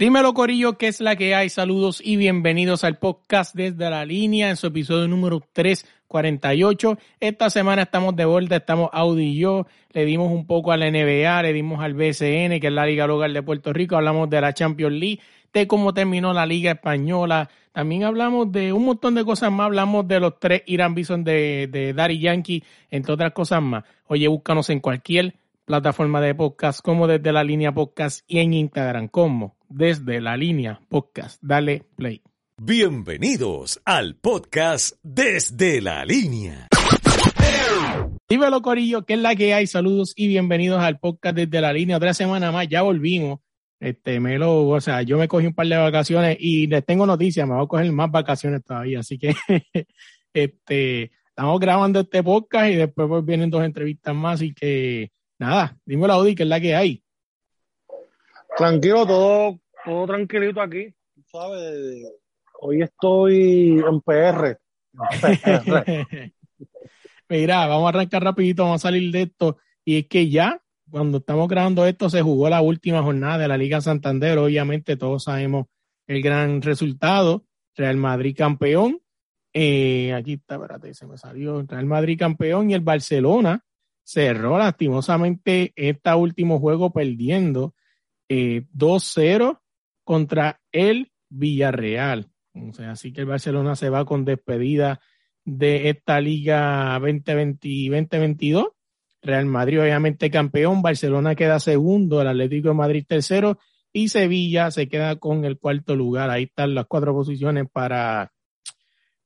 Dímelo Corillo, ¿qué es la que hay? Saludos y bienvenidos al podcast desde la línea en su episodio número 348. Esta semana estamos de vuelta, estamos Audi y yo, le dimos un poco a la NBA, le dimos al BCN, que es la Liga Local de Puerto Rico, hablamos de la Champions League, de cómo terminó la Liga Española, también hablamos de un montón de cosas más, hablamos de los tres Irán Bison de, de Daddy Yankee, entre otras cosas más. Oye, búscanos en cualquier plataforma de podcast como desde la línea podcast y en Instagram como desde la línea podcast. Dale play. Bienvenidos al podcast desde la línea. Dímelo Corillo, ¿qué es la que hay? Saludos y bienvenidos al podcast desde la línea. Otra semana más, ya volvimos. Este, me lo, o sea, yo me cogí un par de vacaciones y les tengo noticias, me voy a coger más vacaciones todavía, así que este, estamos grabando este podcast y después pues, vienen dos entrevistas más, así que nada, dímelo Audi, ¿qué es la que hay? Tranquilo, todo, todo tranquilito aquí. ¿Sabes? Hoy estoy en PR. Mira, vamos a arrancar rapidito, vamos a salir de esto. Y es que ya, cuando estamos grabando esto, se jugó la última jornada de la Liga Santander. Obviamente todos sabemos el gran resultado. Real Madrid campeón. Eh, aquí está, espérate, se me salió. Real Madrid campeón y el Barcelona cerró lastimosamente este último juego perdiendo 2-0 eh, contra el Villarreal. O sea, así que el Barcelona se va con despedida de esta liga 2020-2022. Real Madrid obviamente campeón, Barcelona queda segundo, el Atlético de Madrid tercero y Sevilla se queda con el cuarto lugar. Ahí están las cuatro posiciones para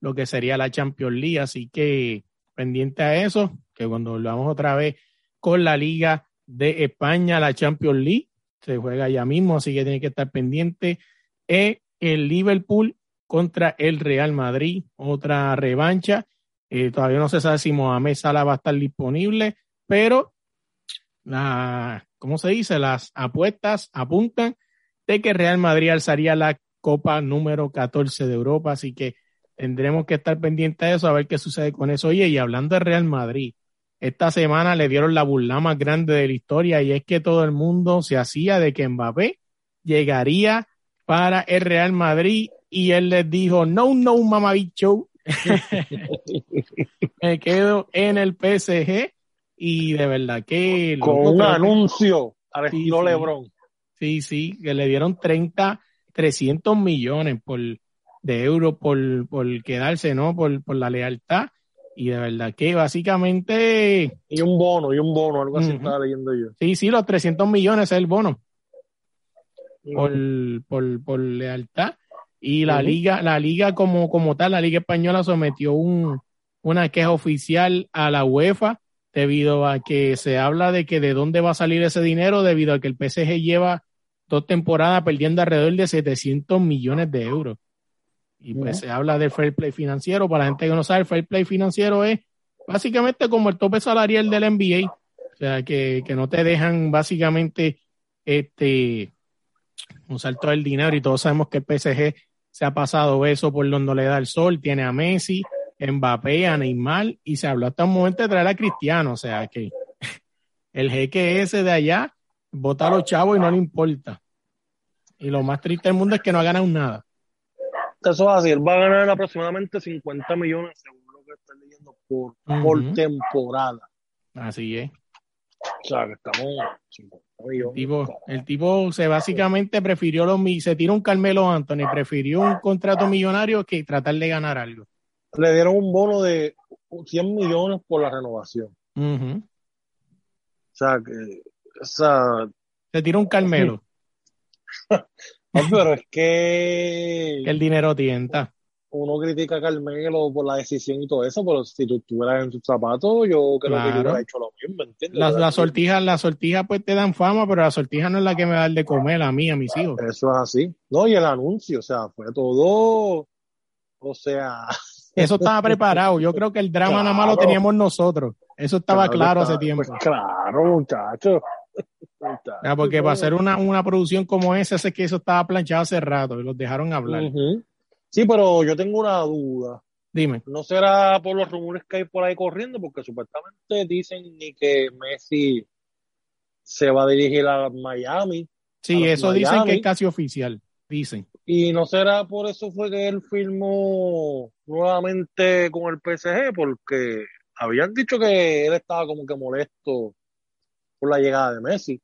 lo que sería la Champions League. Así que pendiente a eso, que cuando volvamos otra vez con la Liga de España, la Champions League, se juega ya mismo, así que tiene que estar pendiente. E el Liverpool contra el Real Madrid, otra revancha. Eh, todavía no se sabe si Mohamed Salah va a estar disponible, pero la, ¿cómo se dice? Las apuestas apuntan de que Real Madrid alzaría la Copa número 14 de Europa, así que tendremos que estar pendientes de eso, a ver qué sucede con eso. Oye, y hablando de Real Madrid, esta semana le dieron la burla más grande de la historia y es que todo el mundo se hacía de que Mbappé llegaría para el Real Madrid y él les dijo, no, no, mamabicho, me quedo en el PSG y de verdad que... Con un anuncio al estilo sí, Lebron. Sí, sí, que le dieron 30, 300 millones por, de euros por, por quedarse, ¿no? Por, por la lealtad y de verdad que básicamente... Y un bono, y un bono, algo así uh -huh. estaba leyendo yo. Sí, sí, los 300 millones es el bono. Uh -huh. por, por, por, lealtad. Y la uh -huh. liga, la liga como, como tal, la liga española sometió un, una queja oficial a la UEFA debido a que se habla de que de dónde va a salir ese dinero debido a que el PSG lleva dos temporadas perdiendo alrededor de 700 millones de euros. Y pues se habla del fair play financiero. Para la gente que no sabe, el fair play financiero es básicamente como el tope salarial del NBA. O sea, que, que no te dejan básicamente este usar todo el dinero y todos sabemos que el PSG se ha pasado eso por donde le da el sol. Tiene a Messi, Mbappé, a Neymar y se habló hasta un momento de traer a Cristiano. O sea, que el jeque ese de allá vota a los chavos y no le importa. Y lo más triste del mundo es que no ha ganado nada eso es así, él va a ganar aproximadamente 50 millones según lo que estoy leyendo por, uh -huh. por temporada. Así es. O sea, que estamos 50 millones. El tipo, el tipo se básicamente prefirió los se tiró un Carmelo Anthony, prefirió un contrato millonario que tratar de ganar algo. Le dieron un bono de 100 millones por la renovación. Uh -huh. O sea, que esa... se tiró un Carmelo. No, pero es que... El dinero tienta. Uno critica a Carmelo por la decisión y todo eso, pero si tú estuvieras en sus zapatos, yo creo claro. que yo hubiera hecho lo mismo, ¿entiendes? Las la sortijas la sortija pues te dan fama, pero la sortija no es la que me da de comer a mí, a mis hijos. Eso es así. No, y el anuncio, o sea, fue todo... O sea... Eso estaba preparado. Yo creo que el drama claro. nada más lo teníamos nosotros. Eso estaba claro, claro hace tiempo. Pues claro, muchachos. Ya, porque para hacer una, una producción como esa, sé que eso estaba planchado hace rato y los dejaron hablar. Uh -huh. Sí, pero yo tengo una duda. Dime. ¿No será por los rumores que hay por ahí corriendo? Porque supuestamente dicen ni que Messi se va a dirigir a Miami. Sí, eso dicen que es casi oficial, dicen. Y no será por eso fue que él firmó nuevamente con el PSG, porque habían dicho que él estaba como que molesto por la llegada de Messi.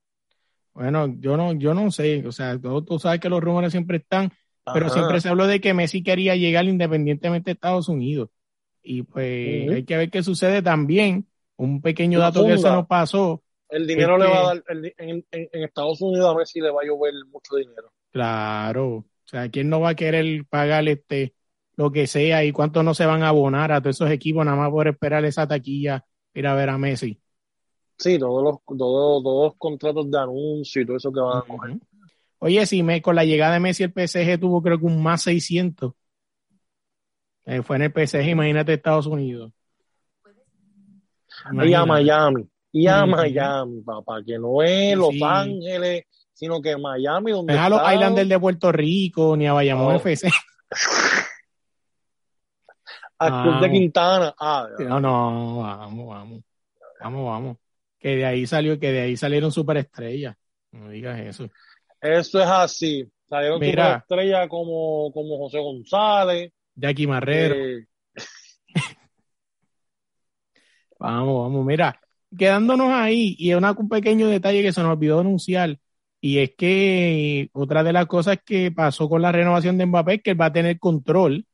Bueno, yo no, yo no sé, o sea, tú, sabes que los rumores siempre están, pero siempre se habló de que Messi quería llegar independientemente de Estados Unidos. Y pues hay que ver qué sucede también. Un pequeño dato que se nos pasó. El dinero le va a dar, en, Estados Unidos a Messi le va a llover mucho dinero. Claro, o sea, ¿quién no va a querer pagar este lo que sea y cuánto no se van a abonar a todos esos equipos nada más por esperar esa taquilla ir a ver a Messi? Sí, todos los, todos, los contratos de anuncio y todo eso que van a coger. Oye, si me, con la llegada de Messi el PSG tuvo creo que un más 600. Eh, fue en el PSG, imagínate Estados Unidos. Y a Miami. Y a Miami, papá, que no es Los Ángeles, sino que Miami, donde. No a los Islanders de Puerto Rico, ni a Bayamón FC. a Club de Quintana. Ah, no, no, vamos, vamos. Vamos, vamos. Que de ahí salió, que de ahí salieron superestrellas. No digas eso. Eso es así. Salieron superestrellas como, como José González. Jackie Marrero. Eh, vamos, vamos, mira, quedándonos ahí, y una, un pequeño detalle que se nos olvidó anunciar, y es que otra de las cosas que pasó con la renovación de Mbappé es que él va a tener control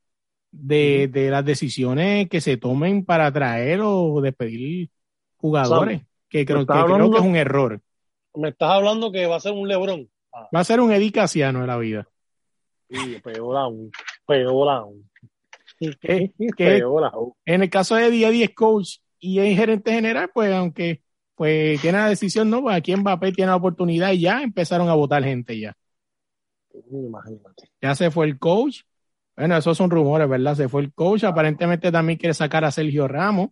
de, las decisiones que se tomen para traer o despedir jugadores, que, creo, que creo que es un error. Me estás hablando que va a ser un Lebrón. Va a ser un Edicaciano en la vida. Sí, peor aún, peor aún. en el caso de Eddie, Eddie es coach y es gerente general, pues aunque pues tiene la decisión, no, pues aquí Mbappé tiene la oportunidad y ya empezaron a votar gente ya. Imagínate. Ya se fue el coach. Bueno, esos son rumores, ¿verdad? Se fue el coach. Aparentemente también quiere sacar a Sergio Ramos.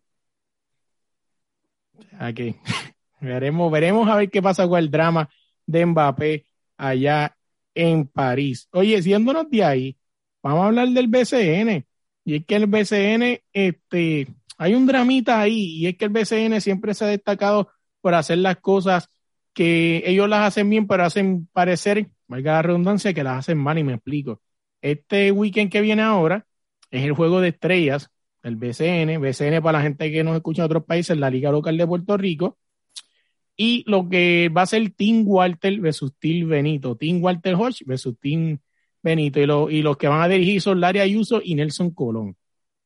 Aquí. veremos, veremos a ver qué pasa con el drama de Mbappé allá en París. Oye, siéndonos de ahí, vamos a hablar del BCN. Y es que el BCN, este, hay un dramita ahí, y es que el BCN siempre se ha destacado por hacer las cosas que ellos las hacen bien, pero hacen parecer, valga la redundancia, que las hacen mal, y me explico. Este weekend que viene ahora es el juego de estrellas del BCN, BCN para la gente que nos escucha en otros países, la Liga Local de Puerto Rico, y lo que va a ser Team Walter versus Team Benito, Team Walter Hodge versus Team Benito, y, y los que van a dirigir son Larry Ayuso y Nelson Colón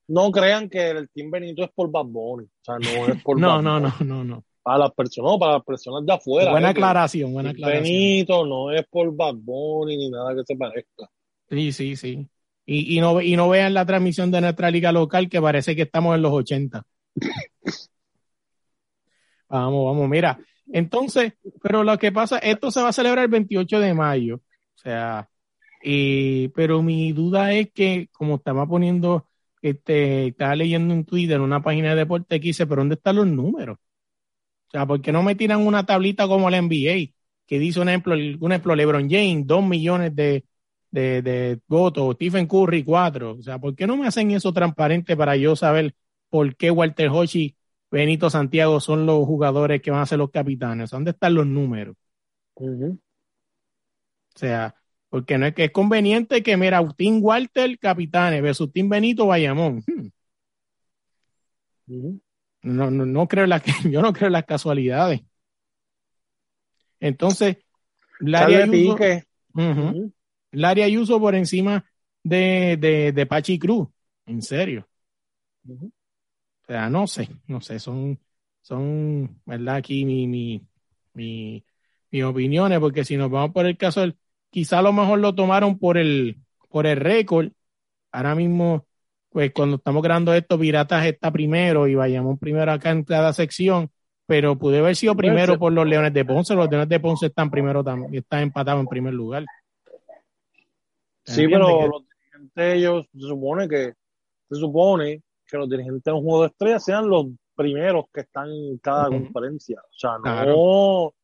no crean que el Team Benito es por Bad Bunny. O sea, no es por no, no, no, no, no. Para las personas, para las personas de afuera. Buena aclaración, buena aclaración. Benito no es por Bad Bunny ni nada que se parezca. Sí, sí, sí. Y, y, no, y no vean la transmisión de nuestra liga local que parece que estamos en los 80. vamos, vamos, mira. Entonces, pero lo que pasa, esto se va a celebrar el 28 de mayo. O sea, pero mi duda es que, como estaba poniendo este, estaba leyendo un Twitter en una página de deporte que dice, pero ¿dónde están los números? O sea, ¿por qué no me tiran una tablita como la NBA? Que dice, un ejemplo, un ejemplo LeBron James, dos millones de, de, votos, Stephen Curry, cuatro. O sea, ¿por qué no me hacen eso transparente para yo saber por qué Walter Hochi, Benito Santiago son los jugadores que van a ser los capitanes? ¿Dónde están los números? O sea, porque no es que es conveniente que, mira, Agustín Walter, capitanes, versus Tim Benito, Bayamón. Hmm. No, no, no creo la, yo no creo en las casualidades. Entonces, Larry Ayuso, Ayuso por encima de, de, de, Pachi Cruz. En serio. O sea, no sé, no sé, son, son, ¿verdad? Aquí mi, mi, mi, mis opiniones, porque si nos vamos por el caso del quizá a lo mejor lo tomaron por el, por el récord. Ahora mismo, pues cuando estamos grabando esto, Piratas está primero y vayamos primero acá en cada sección, pero pude haber sido primero por los Leones de Ponce. Los Leones de Ponce están primero también, están empatados en primer lugar. Sí, pero los dirigentes, ellos se supone que, se supone que los dirigentes de un juego de estrellas sean los primeros que están en cada conferencia. O sea, no,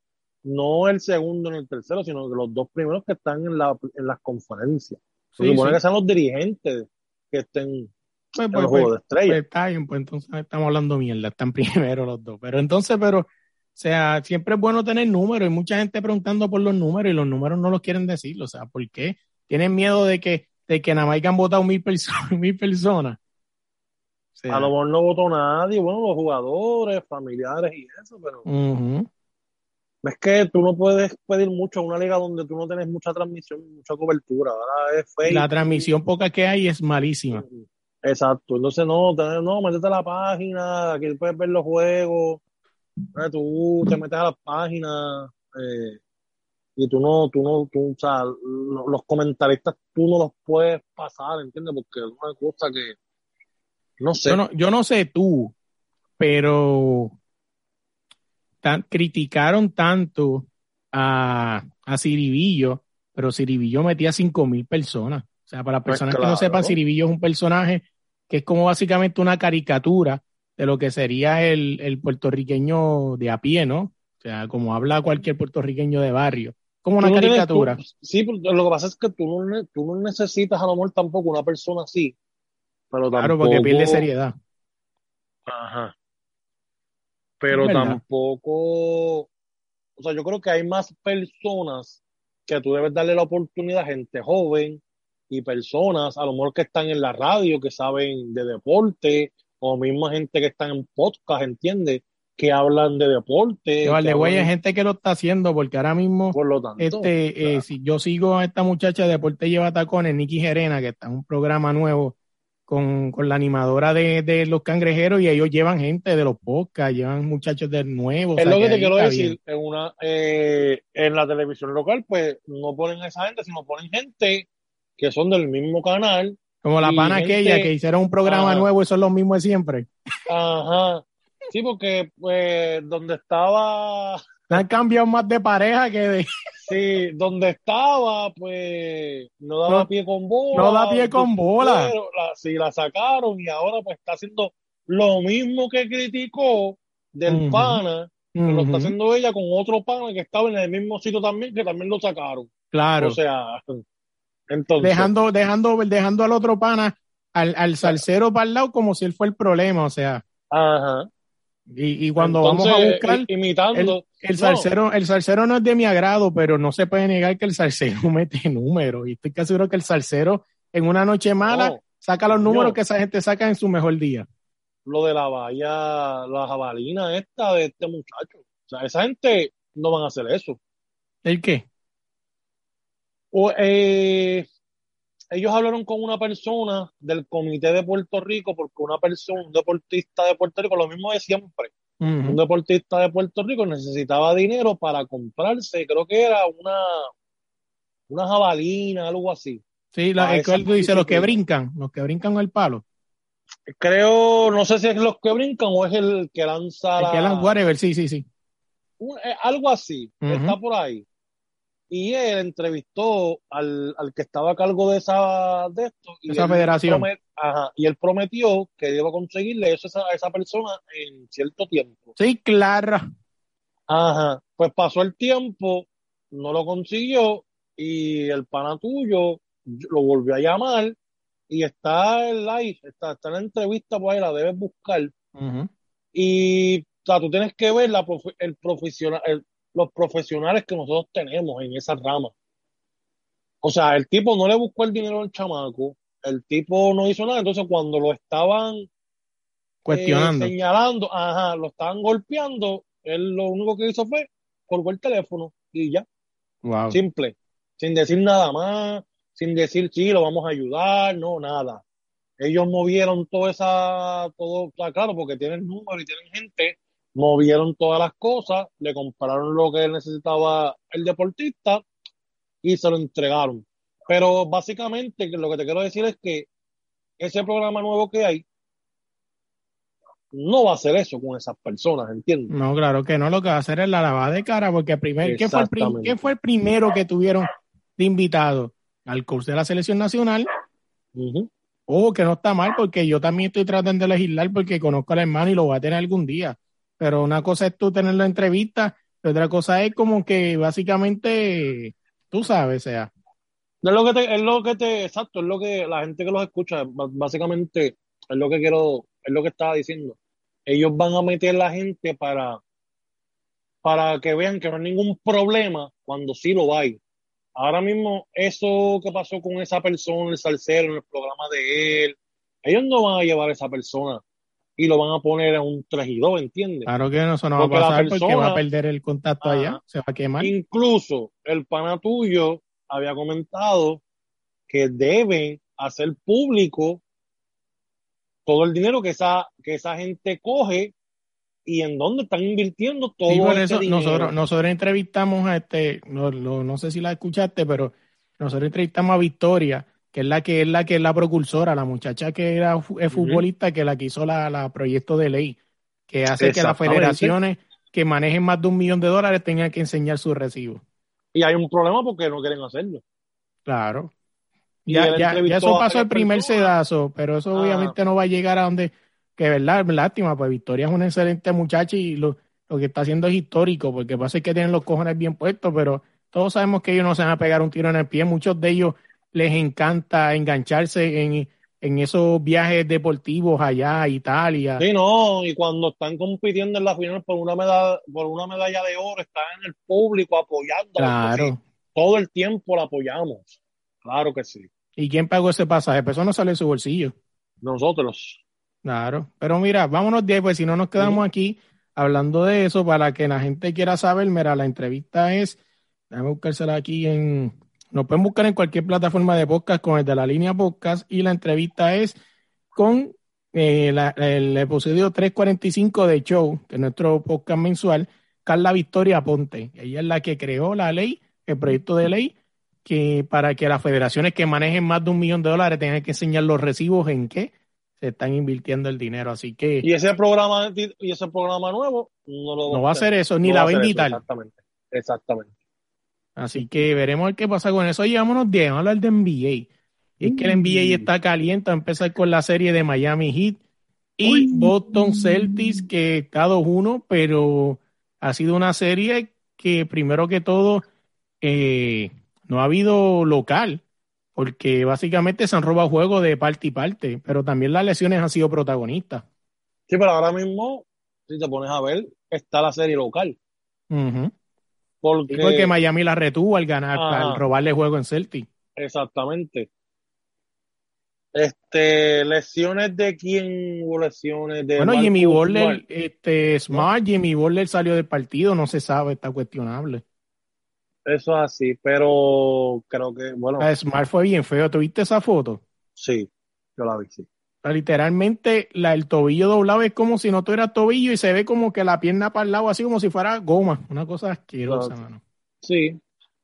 no el segundo ni el tercero, sino que los dos primeros que están en, la, en las conferencias. Se supone que sean los dirigentes que estén pues, en pues, juego pues, de estrellas. Pues, está bien, pues entonces estamos hablando mierda, están primero los dos. Pero entonces, pero sea, siempre es bueno tener números. Hay mucha gente preguntando por los números y los números no los quieren decir. O sea, ¿por qué? Tienen miedo de que, de que nada más hayan votado mil, personas mil personas. a lo mejor no votó nadie, bueno, los jugadores, familiares y eso, pero es que tú no puedes pedir mucho a una liga donde tú no tienes mucha transmisión, mucha cobertura. La transmisión poca que hay es malísima. Exacto, entonces no, no, métete a la página, aquí puedes ver los juegos, tú te metes a la página eh, y tú no, tú no, tú, o sea, los comentaristas tú no los puedes pasar, ¿entiendes? Porque es una cosa que, no sé. Yo no, yo no sé tú, pero criticaron tanto a, a Ciribillo, pero Ciribillo metía cinco mil personas. O sea, para las pues personas que no sepan, Ciribillo es un personaje que es como básicamente una caricatura de lo que sería el, el puertorriqueño de a pie, ¿no? O sea, como habla cualquier puertorriqueño de barrio. Como una caricatura. sí, lo que pasa es que tú no, tú no necesitas a lo mejor tampoco una persona así. Pero claro, porque pierde seriedad. Ajá pero tampoco, o sea, yo creo que hay más personas que tú debes darle la oportunidad, gente joven y personas, a lo mejor que están en la radio, que saben de deporte, o misma gente que están en podcast, ¿entiendes? Que hablan de deporte. Vale, güey, hay gente que lo está haciendo, porque ahora mismo, Por lo tanto, este, eh, si yo sigo a esta muchacha de Deporte Lleva Tacones, Nikki Gerena, que está en un programa nuevo, con, con la animadora de, de, los cangrejeros y ellos llevan gente de los podcasts, llevan muchachos de nuevo. Es lo que, te quiero decir, en, una, eh, en la televisión local pues no ponen a esa gente, sino ponen gente que son del mismo canal. Como la pana aquella que hicieron un programa nuevo y son los mismos de siempre. Ajá. Sí, porque pues donde estaba... Han cambiado más de pareja que de... Sí, donde estaba, pues no daba pie con bola. No da pie con bola. La, sí, la sacaron y ahora pues está haciendo lo mismo que criticó del pana, que lo está haciendo ella con otro pana que estaba en el mismo sitio también, que también lo sacaron. Claro. O sea, entonces. Dejando, dejando, dejando al otro pana, al, al salsero para el lado como si él fue el problema, o sea. Ajá. Y, cuando vamos a buscar imitando el, salsero, el salsero no es de mi agrado, pero no se puede negar que el salsero mete números. Y estoy casi seguro que el salsero en una noche mala saca los números que esa gente saca en su mejor día. Lo de la valla, la jabalina esta de este muchacho. O sea, esa gente no van a hacer eso. ¿El qué? O, eh, ellos hablaron con una persona del comité de Puerto Rico, porque una persona, un deportista de Puerto Rico, lo mismo de siempre, un deportista de Puerto Rico necesitaba dinero para comprarse, creo que era una, una jabalina, algo así. Sí, la, el dice los que brincan, los que brincan el palo. Creo, no sé si es los que brincan o es el que lanza el que lanza whatever, sí, sí, sí. Eh, algo así, está por ahí y él entrevistó al, al, que estaba a cargo de esa de esto y esa federación. ajá, y él prometió que iba a conseguirle eso a esa, persona en cierto tiempo. Sí claro ajá pues pasó el tiempo no lo consiguió y el pana tuyo lo volvió a llamar y está en live está, está en la entrevista por ahí la debes buscar. Y o sea, tú tienes que ver la, el profesional el, los profesionales que nosotros tenemos en esa rama. O sea, el tipo no le buscó el dinero al chamaco, el tipo no hizo nada, entonces cuando lo estaban cuestionando, eh, señalando, ajá, lo estaban golpeando, él lo único que hizo fue colgó el teléfono y ya. Wow. Simple, sin decir nada más, sin decir sí, lo vamos a ayudar, no, nada. Ellos movieron toda esa, todo, claro, porque tienen número y tienen gente movieron todas las cosas, le compraron lo que necesitaba el deportista y se lo entregaron. Pero básicamente lo que te quiero decir es que ese programa nuevo que hay no va a hacer eso con esas personas, ¿entiendes? No, claro que no, lo que va a hacer es la lavada de cara, porque primero, ¿qué fue, el fue el primero que tuvieron de invitado? Al curso de la selección nacional. Ojo, que no está mal, porque yo también estoy tratando de legislar porque conozco al hermano y lo voy a tener algún día pero una cosa es tú tener la entrevista, y otra cosa es como que básicamente, tú sabes, o sea. Es lo que te, es lo que te, exacto, es lo que la gente que los escucha, básicamente, es lo que quiero, es lo que estaba diciendo. Ellos van a meter la gente para para que vean que no hay ningún problema cuando sí lo hay. Ahora mismo, eso que pasó con esa persona, el salsero, en el programa de él, ellos no van a llevar a esa persona y lo van a poner en un 3 y 2, ¿entiendes? Claro que no, eso no va a pasar porque va a perder el contacto allá, se va a quemar. Incluso el pana tuyo había comentado que deben hacer público todo el dinero que esa, que esa gente coge y en dónde están invirtiendo todo eso Nosotros, nosotros entrevistamos a este, no, no, sé si la escuchaste, pero nosotros entrevistamos a Victoria, que es la que es la que es la precursora, la muchacha que era futbolista, que la que hizo la, la proyecto de ley, que hace que las federaciones que manejen más de un millón de dólares tengan que enseñar sus recibos. Y hay un problema porque no quieren hacerlo. Claro. Ya, ya, eso pasó el primer sedazo, pero eso ah. obviamente no va a llegar a donde, que verdad, lástima, pues Victoria es una excelente muchacha y lo, lo que está haciendo es histórico, porque pasa que tienen los cojones bien puestos, pero todos sabemos que ellos no se van a pegar un tiro en el pie, muchos de ellos les encanta engancharse en, en esos viajes deportivos allá a Italia. Sí, no, y cuando están compitiendo en la final por una medalla, por una medalla de oro, están en el público apoyando. Claro. Todo el tiempo la apoyamos. Claro que sí. ¿Y quién pagó ese pasaje? Pues eso no sale de su bolsillo. Nosotros. Claro. Pero mira, vámonos de ahí, pues si no nos quedamos aquí hablando de eso, para que la gente quiera saber, mira, la entrevista es, déjame buscársela aquí en, nos pueden buscar en cualquier plataforma de podcast con el de la línea podcast y la entrevista es con eh, el episodio 345 de Show, que es nuestro podcast mensual, Carla Victoria Ponte. Ella es la que creó la ley, el proyecto de ley que para que las federaciones que manejen más de un millón de dólares tengan que enseñar los recibos en qué se están invirtiendo el dinero. Así que. Y ese programa, y ese programa nuevo no, lo no va a hacer eso, ni la va a. Exactamente. Exactamente. Así que veremos qué pasa con eso. Oye, vámonos bien, vamos a hablar de NBA. Y es que el NBA está caliente, a empezar con la serie de Miami Heat y Boston Celtics, que está 2-1, pero ha sido una serie que primero que todo eh, no ha habido local, porque básicamente se han robado juegos de parte y parte, pero también las lesiones han sido protagonistas. Sí, pero ahora mismo, si te pones a ver, está la serie local. Porque... Miami la retuvo al ganar, al robarle juego en Celtic. Exactamente. Este, lesiones de quién hubo lesiones de. Bueno, Jimmy Butler, este, Smart, Jimmy Butler salió del partido, no se sabe, está cuestionable. Eso es así, pero creo que, bueno. La Smart fue bien feo. ¿Tuviste esa foto? Sí, yo la vi, sí. Literalmente, la, el tobillo doblado es como si no tuviera tobillo y se ve como que la pierna para el lado, así como si fuera goma. Una cosa asquerosa, mano. Sí.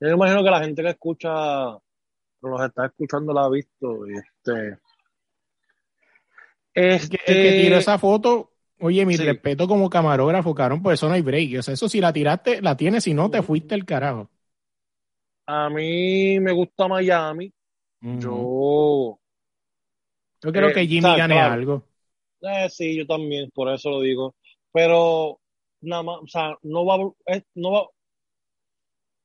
Yo me imagino que la gente que escucha, los está escuchando, la ha visto. Este. Este... El, que, tiró esa foto, oye, mi respeto como camarógrafo, cabrón, pues eso no hay break. O sea, eso si la tiraste, la tienes, si no, te fuiste el carajo. A mí me gusta Miami. Yo. Yo creo que eh, Jimmy gane algo. Eh, sí, yo también, por eso lo digo. Pero, nada más, o sea, no va, no va.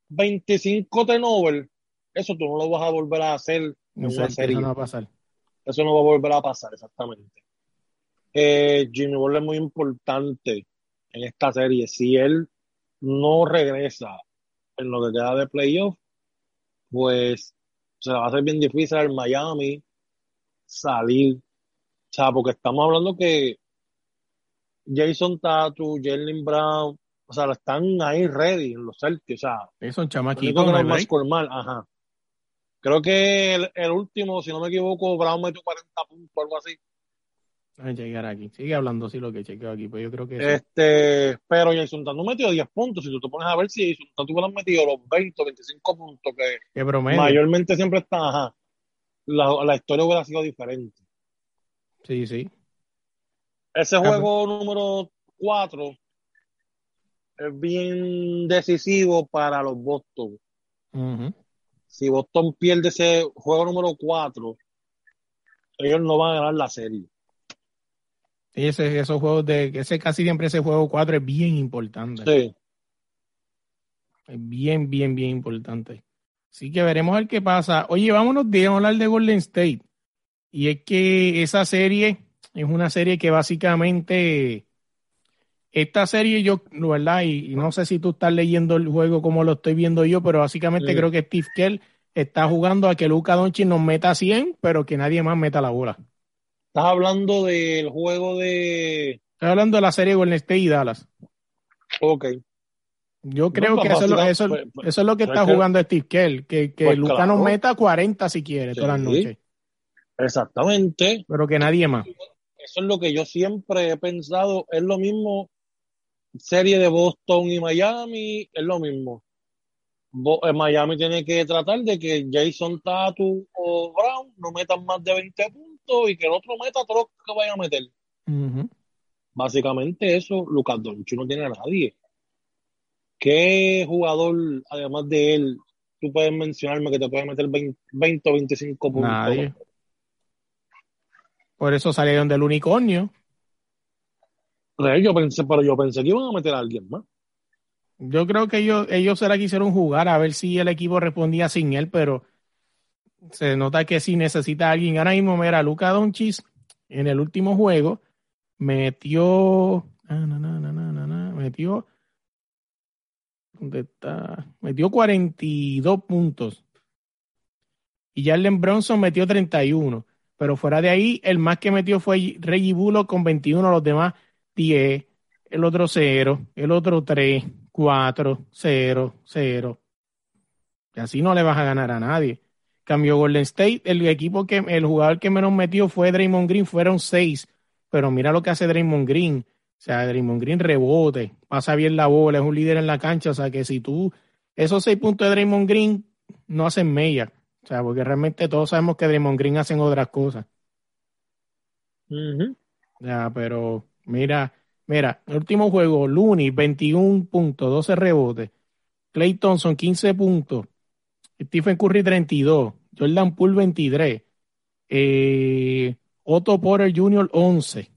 25 Nobel, eso tú no lo vas a volver a hacer en una serie. Eso no va a pasar. Eso no va a volver a pasar, exactamente. Eh, Jimmy Butler es muy importante en esta serie. Si él no regresa en lo que queda de playoff, pues se va a hacer bien difícil al Miami salir. O sea, porque estamos hablando que Jason Tatu, Jalen Brown, o sea, están ahí ready en los Celtics. O sea, son chamaquitos. No más formal, ajá. Creo que el, el, último, si no me equivoco, Brown metió 40 puntos o algo así. A llegar aquí. Sigue hablando sí lo que chequeo aquí, pues yo creo que. Este, pero Jason no metió 10 puntos. Si tú te pones a ver si Jason Tatum hubieran metido los 20 o 25 puntos que mayormente siempre está, ajá, la, la, historia hubiera sido diferente. Sí, sí. Ese juego número 4 es bien decisivo para los Boston. Si Boston pierde ese juego número 4, ellos no van a ganar la serie. Ese, esos juegos de, ese casi siempre ese juego 4 es bien importante. Sí. Es bien, bien, bien importante. Así que veremos el qué pasa. Oye, vámonos de hablar de Golden State. Y es que esa serie es una serie que básicamente esta serie yo, ¿verdad? Y, no sé si tú estás leyendo el juego como lo estoy viendo yo, pero básicamente creo que Steve Kerr está jugando a que Luca Doncic nos meta 100, pero que nadie más meta la bola. Estás hablando del juego de... Estoy hablando de la serie Golden State y Dallas. Ok. Yo creo que eso, es lo, pues, pues, eso, es lo que pues está jugando Steve Kerr, que, que Luca nos meta 40 si quiere todas las noches. Exactamente. Pero que nadie más. Eso es lo que yo siempre he pensado. Es lo mismo serie de Boston y Miami, es lo mismo. Eh, Miami tiene que tratar de que Jason Tatu o Brown no metan más de 20 puntos y que el otro meta todos los que vaya a meter. Básicamente eso, Lucas Doncic no tiene a nadie. ¿Qué jugador, además de él, tú puedes mencionarme que te puede meter 20, o 25 puntos? Nadie. Por eso salieron del unicornio. Yo pensé, pero yo pensé que iban a meter a alguien más. Yo creo que ellos, ellos se la quisieron jugar a ver si el equipo respondía sin él, pero se nota que si necesita a alguien. Ahora mismo, mira, Luca Donchis en el último juego metió. metió. ¿Dónde está? Metió 42 puntos. Y Jalen Bronson metió 31. Pero fuera de ahí, el más que metió fue Reggie Bullock con 21, los demás 10, el otro 0, el otro 3, 4, 0, 0. Y así no le vas a ganar a nadie. Cambió Golden State, el equipo que, el jugador que menos metió fue Draymond Green, fueron 6. Pero mira lo que hace Draymond Green. O sea, Draymond Green rebote, pasa bien la bola, es un líder en la cancha. O sea, que si tú, esos 6 puntos de Draymond Green no hacen mella. O sea, porque realmente todos sabemos que Draymond Green hacen otras cosas. Ya, pero mira, mira, el último juego, Looney, 21 puntos, 12 rebotes. Clay Thompson, 15 puntos. Stephen Curry, 32. Jordan Poole, 23. Eh, Otto Porter Jr., 11.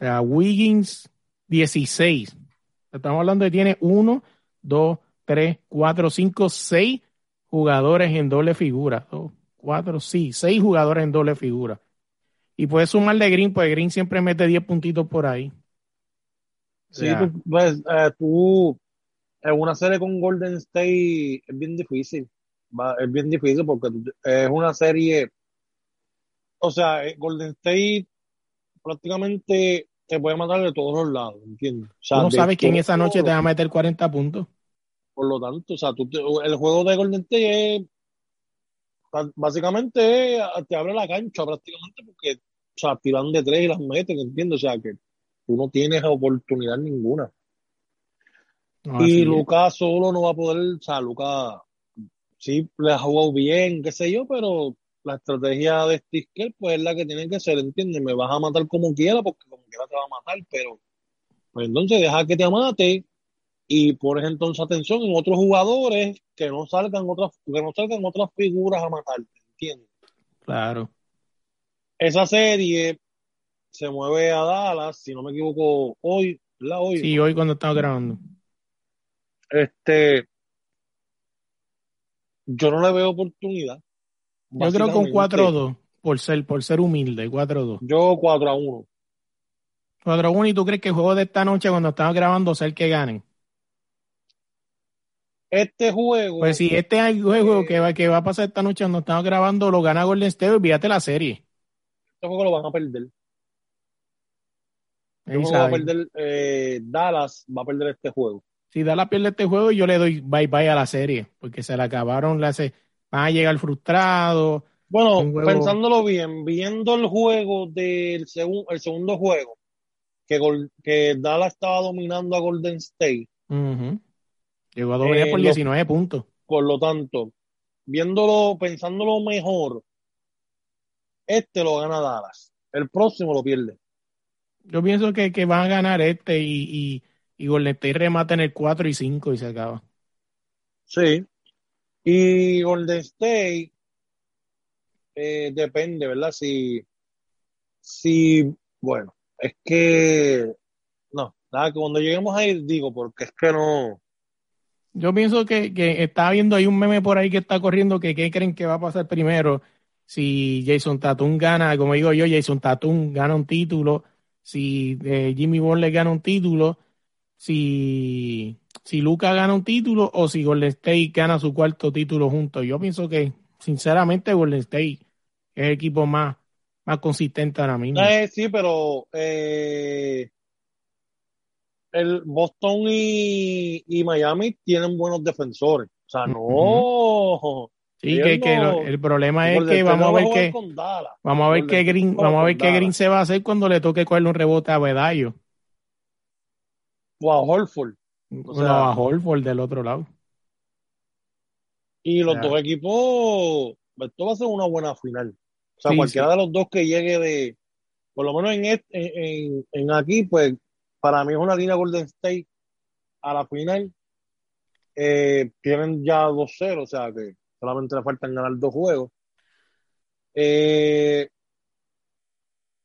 O sea, Wiggins, 16. Estamos hablando de tiene 1, 2, 3, 4, 5, 6 jugadores en doble figura. Dos, cuatro, sí, seis jugadores en doble figura. Y puedes sumarle Green, pues Green siempre mete 10 puntitos por ahí. Sí, pues, eh, tú, en una serie con Golden State es bien difícil. es bien difícil porque es una serie. O sea, eh, Golden State prácticamente te puede matar de todos los lados, ¿entiendes? O no sabes quién esa noche te va a meter 40 puntos. Por lo tanto, o sea, el juego de Golden State es básicamente te abre la cancha prácticamente porque o sea, tiran de tres y las meten, ¿entiendes? O sea, que tú no tienes oportunidad ninguna. y Lucas solo no va a poder, o sea, Lucas sí le ha jugado bien, qué sé yo, pero la estrategia de Sticker pues es la que tiene que ser, ¿entiendes? Me vas a matar como quiera porque quiera te va a matar, pero pues entonces deja que te mate y pones entonces atención en otros jugadores que no salgan otras, que no salgan otras figuras a matarte, ¿entiendes? Claro. Esa serie se mueve a Dallas, si no me equivoco, hoy, ¿verdad? Hoy. Sí, hoy cuando estamos grabando. Este, yo no le veo oportunidad. Yo creo con 4-2, por ser, por ser humilde, 4-2. Yo 4-1. 4-1, ¿y tú crees que el juego de esta noche, cuando estamos grabando, sea el que ganen? Este juego. Pues si este juego que va, que va a pasar esta noche cuando estamos grabando lo gana Golden State, olvídate la serie. Este juego lo van a perder. Este va a perder eh, Dallas va a perder este juego. Si Dallas pierde este juego, yo le doy bye bye a la serie, porque se la acabaron, la se, van a llegar frustrados. Bueno, pensándolo bien, viendo el juego del segundo el segundo juego, que, que Dallas estaba dominando a Golden State. Llegó a dominar por 19 eh, puntos. Por lo tanto, viéndolo, pensándolo mejor, este lo gana Dallas. El próximo lo pierde. Yo pienso que, que van a ganar este y, y, y Golden State remata en el 4 y 5 y se acaba. Sí. Y Golden State eh, depende, ¿verdad? Si, si, bueno, es que, no, nada, que cuando lleguemos ahí digo, porque es que no, yo pienso que, que está viendo ahí un meme por ahí que está corriendo que qué creen que va a pasar primero. Si Jason Tatum gana, como digo yo, Jason Tatum gana un título. Si eh, Jimmy Butler gana un título, si, si Luca gana un título o si Golden State gana su cuarto título juntos. Yo pienso que, sinceramente, Golden State es el equipo más, más consistente ahora mismo. Eh, sí, pero eh, el Boston y, y, Miami tienen buenos defensores. O sea, no. Sí, que, que el problema es que vamos a ver que vamos a ver qué Green, vamos a ver qué Green se va a hacer cuando le toque cogerle un rebote a Bedayo. O a Holford. O sea, a Holford del otro lado. Y los dos equipos, esto va a ser una buena final. O sea, cualquiera de los dos que llegue de, por lo menos en, en, en, aquí, pues para mí es una línea Golden State a la final. Eh, tienen ya 2-0, o sea que solamente le faltan ganar dos juegos. Eh,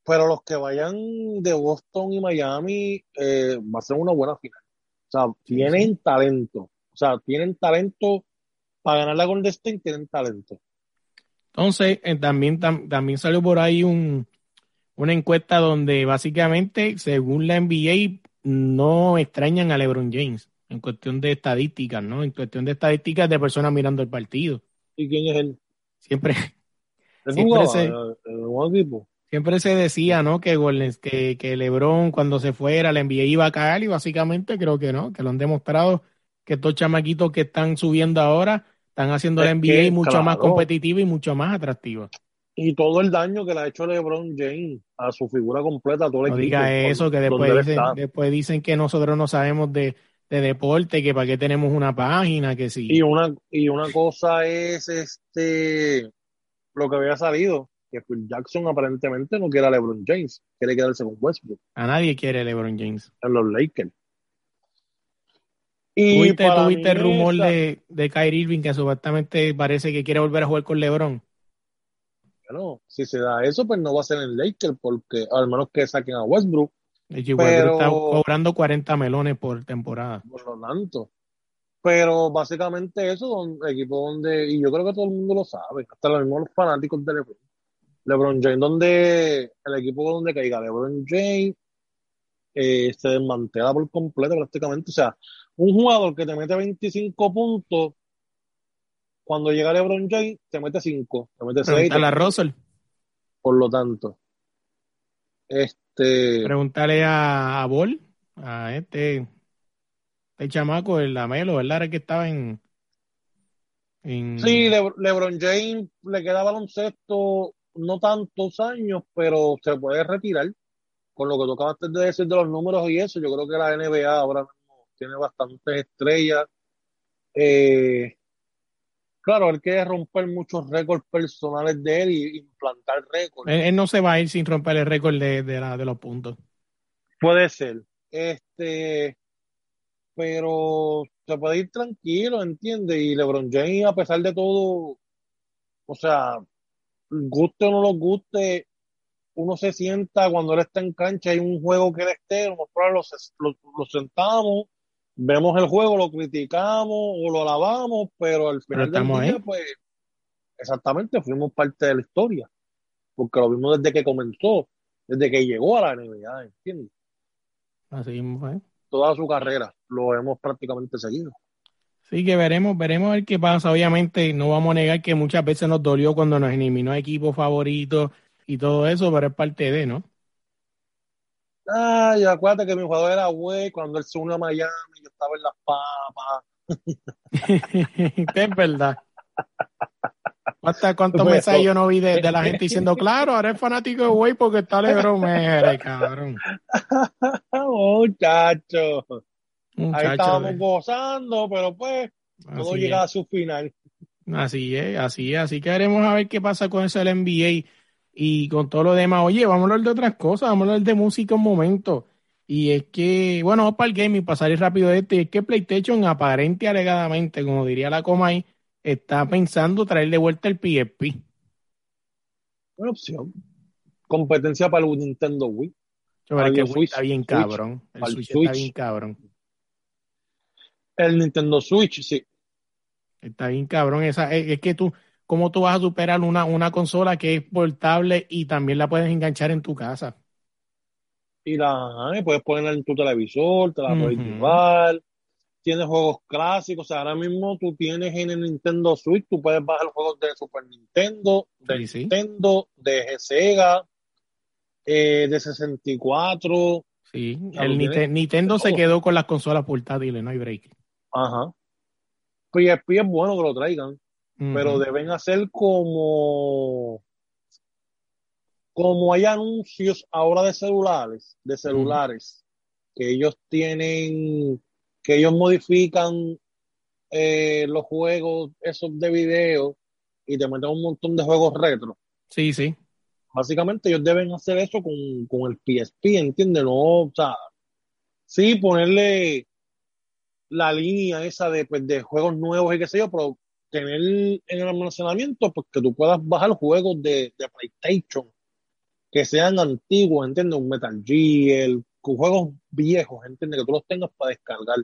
pero los que vayan de Boston y Miami eh, va a ser una buena final. O sea, tienen talento. O sea, tienen talento para ganar la Golden State, tienen talento. Entonces, eh, también, también salió por ahí un, una encuesta donde básicamente, según la NBA, no extrañan a LeBron James en cuestión de estadísticas, ¿no? En cuestión de estadísticas de personas mirando el partido. ¿Y quién es él? Siempre. siempre, se, siempre se decía, ¿no? Que, que, que LeBron cuando se fuera, la NBA iba a caer y básicamente creo que no, que lo han demostrado que estos chamaquitos que están subiendo ahora están haciendo la NBA mucho más competitiva y mucho más atractiva. Y todo el daño que le ha hecho LeBron James a su figura completa, todo el no diga eso, que después dicen, después dicen que nosotros no sabemos de, de deporte, que para qué tenemos una página, que sí. Y una, y una cosa es este lo que había salido, que Phil Jackson aparentemente no quiere a LeBron James, quiere quedarse con Westbrook. A nadie quiere a LeBron James. En los Lakers. Y ¿Tuviste, el rumor de, de Kyrie Irving que supuestamente parece que quiere volver a jugar con LeBron? Bueno, si se da eso, pues no va a ser en Lakers, porque al menos que saquen a Westbrook pero, está cobrando 40 melones por temporada. Por lo tanto. Pero básicamente eso, un equipo donde, y yo creo que todo el mundo lo sabe, hasta los mismos fanáticos de LeBron. LeBron James, donde el equipo donde caiga LeBron James eh, se desmantela por completo prácticamente. O sea, un jugador que te mete 25 puntos, cuando llega LeBron James, te mete 5, te mete 6. la Russell. Por lo tanto. Este, Preguntarle a, a Bol, a este, este chamaco, el Lamelo, ¿verdad? Era que estaba en. Sí, LeBron James le queda baloncesto no tantos años, pero se puede retirar. Con lo que tocaba antes de decir de los números y eso, yo creo que la NBA ahora tiene bastantes estrellas. Eh, Claro, él quiere romper muchos récords personales de él y implantar récords. Él, no se va a ir sin romper el récord de, de, los puntos. Puede ser. Este, pero se puede ir tranquilo, ¿entiendes? Y LeBron James, a pesar de todo, o sea, guste o no lo guste, uno se sienta cuando él está en cancha, hay un juego que él esté, nosotros lo sentamos vemos el juego, lo criticamos o lo alabamos, pero al final del día, pues, exactamente, fuimos parte de la historia, porque lo vimos desde que comenzó, desde que llegó a la NBA, ¿entiendes? Así mismo, Toda su carrera, lo hemos prácticamente seguido. Sí, que veremos, veremos a ver qué pasa. Obviamente, no vamos a negar que muchas veces nos dolió cuando nos eliminó equipo favorito y todo eso, pero es parte de, ¿no? Ay, acuérdate que mi jugador era güey cuando él se unió a Miami, yo estaba en las papas. es verdad. ¿Cuántos cuánto pues, mensajes yo no vi de, la gente diciendo, claro, ahora es fanático de güey porque está Lebron, mere, cabrón. Muchacho. Ahí estábamos gozando, pero pues todo llega a su final. Así es, así es. Así que veremos a ver qué pasa con eso del NBA y con todo lo demás. Oye, vamos a hablar de otras cosas, vamos a hablar de música un momento. Y es que, bueno, vamos para el gaming, para salir rápido de este, es que PlayStation aparente alegadamente, como diría la Comay, está pensando traer de vuelta el PSP. Buena opción. Competencia para el Nintendo Wii. Yo que el está bien cabrón. El Switch, está bien cabrón. El Nintendo Switch, sí. Está bien cabrón. Esa, es que tú, ¿cómo tú vas a superar una, una consola que es portable y también la puedes enganchar en tu casa? y la puedes ponerla en tu televisor, te la puedes llevar. Tienes juegos clásicos, o sea, ahora mismo tú tienes en el Nintendo Switch, tú puedes bajar juegos de Super Nintendo, de Nintendo, de Sega, eh, de 64. Sí, el Nintendo se quedó con las consolas portátiles, no hay break. Ajá. PSP es bueno que lo traigan, pero deben hacer como como hay anuncios ahora de celulares, de celulares, que ellos tienen, que ellos modifican eh, los juegos esos de video y te meten un montón de juegos retro. Sí, sí. Básicamente ellos deben hacer eso con, con el PSP, ¿entiendes? No, o sea, sí, ponerle la línea esa de, pues, de juegos nuevos y qué sé yo, pero tener en el almacenamiento pues que tú puedas bajar juegos de, de PlayStation que sean antiguos, ¿entiendes? Un Metal Gear, con juegos viejos, ¿entiendes? Que tú los tengas para descargar.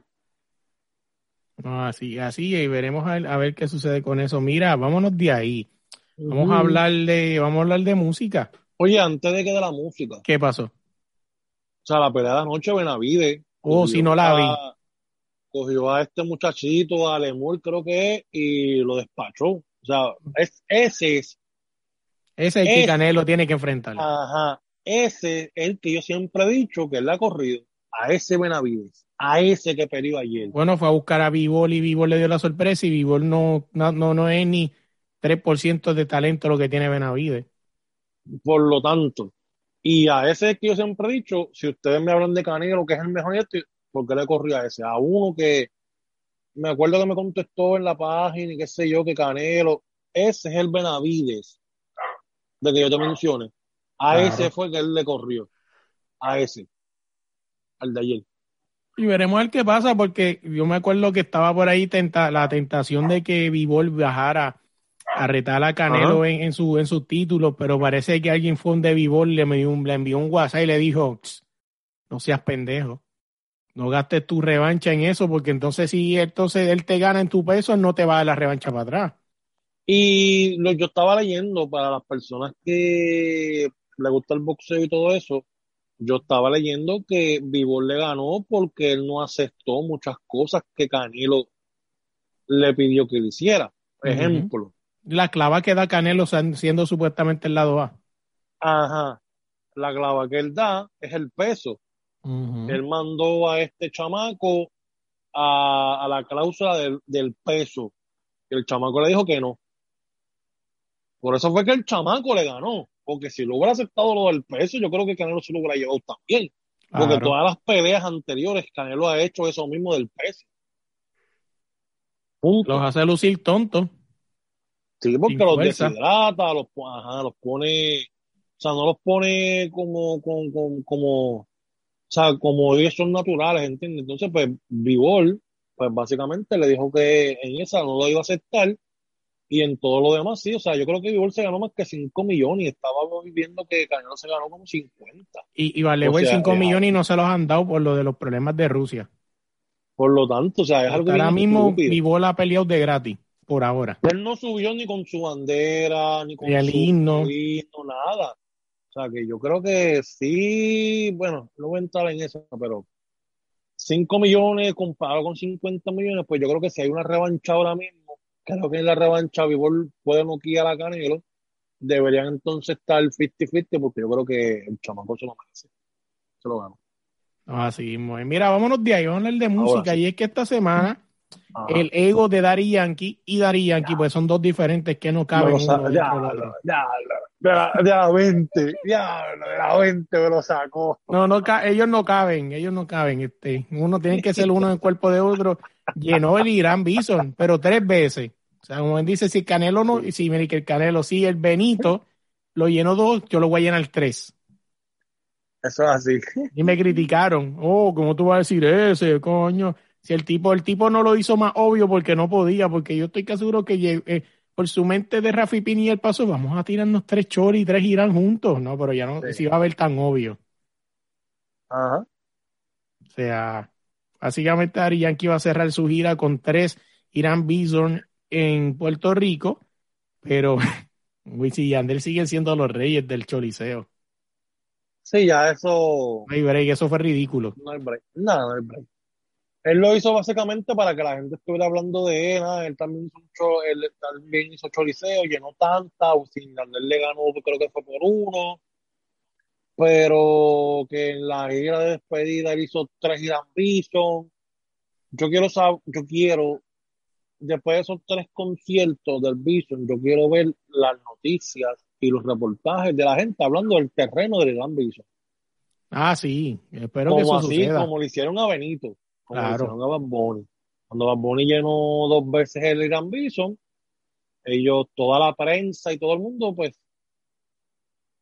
así, así, y veremos a, ver qué sucede con eso. Mira, vámonos de ahí. Vamos a hablar de, vamos a hablar de música. Oye, antes de que de la música. ¿Qué pasó? O sea, la pelea de anoche, Benavide. Oh, si no la vi. Cogió a este muchachito, a Lemur, creo que es, y lo despachó. O sea, es, ese es ese es el que Canelo tiene que enfrentar. Ajá. Ese es el que yo siempre he dicho que él ha corrido. A ese Benavides. A ese que perdió ayer. Bueno, fue a buscar a Vivol y Vivol le dio la sorpresa y Vivol no, no, no, es ni 3% de talento lo que tiene Benavides. Por lo tanto, y a ese que yo siempre he dicho, si ustedes me hablan de Canelo, que es el mejor esto, ¿por qué le corrió a ese? A uno que me acuerdo que me contestó en la página y qué sé yo, que Canelo, ese es el Benavides de que yo te mencione. A ese fue que él le corrió. A ese. Al de ayer. Y veremos el qué pasa, porque yo me acuerdo que estaba por ahí tenta, la tentación de que Vivol bajara a retar a Canelo en, en, su, en sus títulos, pero parece que alguien fue un de Vivol, le, le envió un WhatsApp y le dijo, no seas pendejo, no gastes tu revancha en eso, porque entonces si entonces él te gana en tu peso, no te va a dar la revancha para atrás. Y lo, yo estaba leyendo para las personas que le gusta el boxeo y todo eso, yo estaba leyendo que Vivor le ganó porque él no aceptó muchas cosas que Canelo le pidió que hiciera. Por ejemplo. La clava que da Canelo siendo supuestamente el lado A. Ajá. La clava que él da es el peso. Él mandó a este chamaco a, la cláusula del, del peso. El chamaco le dijo que no. Por eso fue que el chamaco le ganó. Porque si lo hubiera aceptado lo del peso, yo creo que Canelo se lo hubiera llevado también. Porque todas las peleas anteriores, Canelo ha hecho eso mismo del peso. Los hace lucir tontos. Sí, porque los deshidrata, los, los pone, o sea, no los pone como, como, como, sea, como ellos son naturales, ¿entiendes? Entonces, pues, Vivol, pues básicamente le dijo que en esa no lo iba a aceptar y en todo lo demás, sí, o sea, yo creo que Vivol se ganó más que 5 millones y estaba viendo que Canelo se ganó como 50. Y, y vale, 5 millones y no se los han dado por lo de los problemas de Rusia. Por lo tanto, o sea, es algo Ahora mismo Vivol ha peleado de gratis, por ahora. Él no subió ni con su bandera, ni con el su himno. nada. O sea, que yo creo que sí, bueno, no voy a entrar en eso, pero 5 millones comparado con 50 millones, pues yo creo que si hay una revancha ahora mismo, creo que en la revancha Vivol puede noquear a Canelo, deberían entonces estar 50-50 porque yo creo que el chamaco se lo merece. Se lo gano. Así mismo. Mira, vámonos de ahí, vamos a hablar de música. Y es que esta semana el ego de Dari Yankee y Dari Yankee, pues son dos diferentes que no caben. uno ya, ya, de la, de la 20, ya, de la 20 me lo sacó. No, no, ellos no caben, ellos no caben. Este, uno tiene que ser uno en el cuerpo de otro. Llenó el Irán Bison, pero tres veces. O sea, como dice, si Canelo no, si me que el Canelo, sí, el Benito lo llenó dos, yo lo voy a llenar tres. Eso es así. Y me criticaron. Oh, ¿cómo tú vas a decir ese, coño? Si el tipo, el tipo no lo hizo más obvio porque no podía, porque yo estoy casi seguro que eh, por su mente de Rafi Pini y el paso, vamos a tirarnos tres chori y tres Irán juntos. No, pero ya no se iba a ver tan obvio. Ajá. O sea, básicamente Ari Yankee va a cerrar su gira con tres Irán Bison en Puerto Rico, pero Wisin y Yandel siguen siendo los reyes del choriceo. Sí, ya eso. No hay break, eso fue ridículo. No hay break. Nada, no hay break. Él lo hizo básicamente para que la gente estuviera hablando de él. Él también hizo, mucho, él también hizo choliseo, llenó tanta, sin él le ganó, creo que fue por uno. Pero que en la gira de despedida él hizo tres giras Bison. Yo quiero saber, yo quiero, después de esos tres conciertos del Bison, yo quiero ver las noticias y los reportajes de la gente hablando del terreno del Gran Bison. Ah, sí, espero como que eso así, suceda. como le hicieron a Benito, como Claro. hicieron a Bad Bunny. Cuando Bad Bunny llenó dos veces el Gran Bison, ellos, toda la prensa y todo el mundo, pues,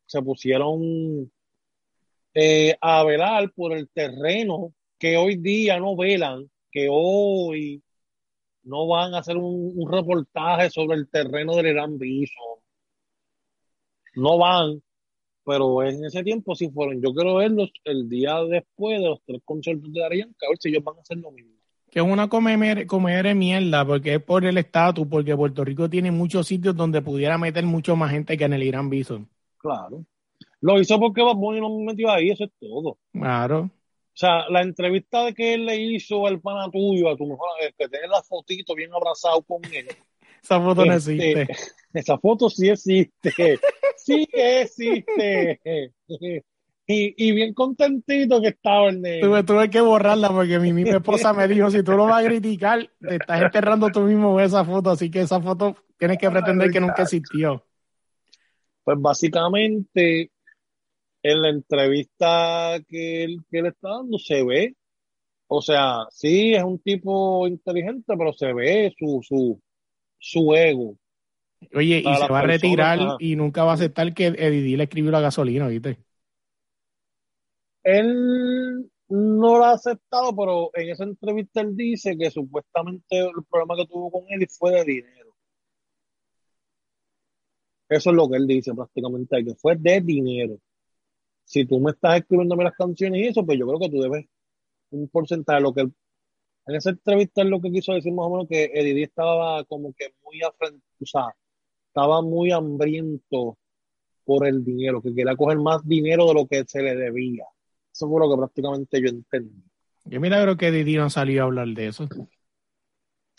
se pusieron eh, a velar por el terreno que hoy día no velan, que hoy no van a hacer un, un reportaje sobre el terreno del Gran Bison. No van, pero en ese tiempo sí fueron. Yo quiero verlos el día después de los tres conciertos de Arián, a ver si ellos van a hacer lo mismo. Que es una comer, comer mierda, porque es por el estatus, porque Puerto Rico tiene muchos sitios donde pudiera meter mucho más gente que en el Irán Bison. Claro. Lo hizo porque Bad Bunny no me metió ahí, eso es todo. Claro. O sea, la entrevista de que él le hizo al pana tuyo, a tu mejor, eh, que tiene la fotito bien abrazado con él. Esa foto no Este, existe. Esa foto sí existe. Sí existe. Y, y bien contentito que estaba el. Tuve, tuve que borrarla porque mi misma esposa me dijo, si tú lo vas a criticar, te estás enterrando tú mismo esa foto, así que esa foto tienes que pretender que nunca existió. Pues básicamente en la entrevista que él, que él está dando se ve, o sea, sí es un tipo inteligente, pero se ve su, su, su ego. Oye, y se va a retirar y nunca va a aceptar que Eddie le escribió la gasolina, ¿viste? Él no lo ha aceptado, pero en esa entrevista él dice que supuestamente el problema que tuvo con él fue de dinero. Eso es lo que él dice prácticamente, que fue de dinero. Si tú me estás escribiéndome las canciones y eso, pues yo creo que tú debes un porcentaje de lo que él... En esa entrevista él lo que quiso decir más o menos que Eddie estaba como que muy afrent... o sea, estaba muy hambriento por el dinero, que quería coger más dinero de lo que se le debía. Eso fue lo que prácticamente yo entendí. Yo milagro que Didi no salió a hablar de eso.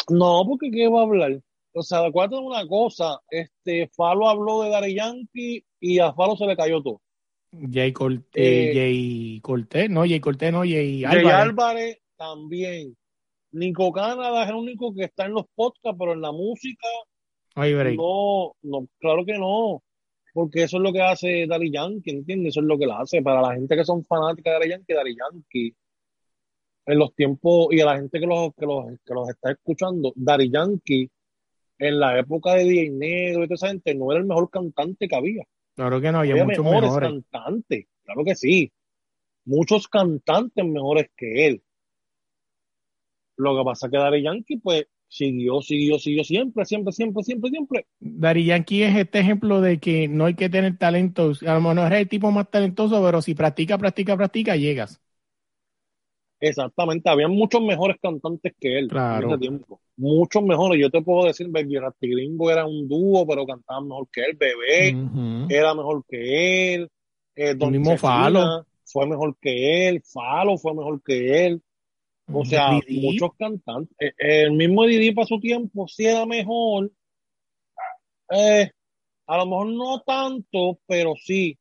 No, porque ¿qué va a hablar? O sea, acuérdate de una cosa, este, Falo habló de Daddy Yankee y a Falo se le cayó todo. Jay Cortés, Eh, Jay Cortés, no, Jay Cortés, no, Jay Jay Álvarez. Álvarez también. Nico Canadá es el único que está en los podcasts, pero en la música break. no, no, claro que no. Porque eso es lo que hace Daddy Yankee, ¿entiendes? Eso es lo que la hace. Para la gente que son fanáticas de Daddy Yankee, Daddy Yankee, en los tiempos, y a la gente que los, que los, que los está escuchando, Daddy Yankee, en la época de DJ Negro y toda esa gente, no era el mejor cantante que había. Claro que no, había Había muchos mejores mejores. cantantes, claro que sí. Muchos cantantes mejores que él. Lo que pasa es que Daddy Yankee, pues, siguió, siguió, siguió siempre, siempre, siempre, siempre, siempre. Daddy Yankee es este ejemplo de que no hay que tener talento. A lo mejor eres el tipo más talentoso, pero si practica, practica, practica, llegas. Exactamente, había muchos mejores cantantes que él Claro. en ese tiempo. Muchos mejores. Yo te puedo decir, Baby Rasty Gringo era un dúo, pero cantaban mejor que él. Bebé era mejor que él. Eh, Don mismo Chesina Falo. fue mejor que él. Falo fue mejor que él. O sea, Didi, muchos cantantes. Eh, eh, el mismo Didi para su tiempo sí era mejor. Eh, a lo mejor no tanto, pero sí.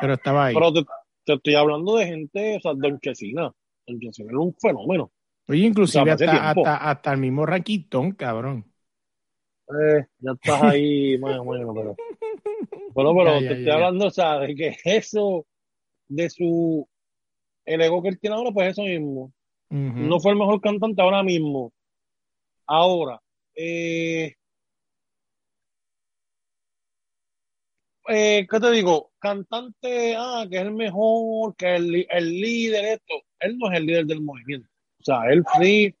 Pero estaba ahí. Pero te, te estoy hablando de gente, o sea, Don Chesina. Don Chesina era un fenómeno. Oye, inclusive o sea, hace hasta, hasta, hasta el mismo Raquitón, cabrón. Eh, ya estás ahí, más o menos, pero. Bueno, pero ya, te ya, estoy ya. hablando, o sea, de que eso, de su. El ego que él tiene ahora, pues eso mismo. No fue el mejor cantante ahora mismo. Ahora, eh, eh, ¿qué te digo? Cantante, ah, que es el mejor, que el, el líder, esto. Él no es el líder del movimiento. O sea, él sí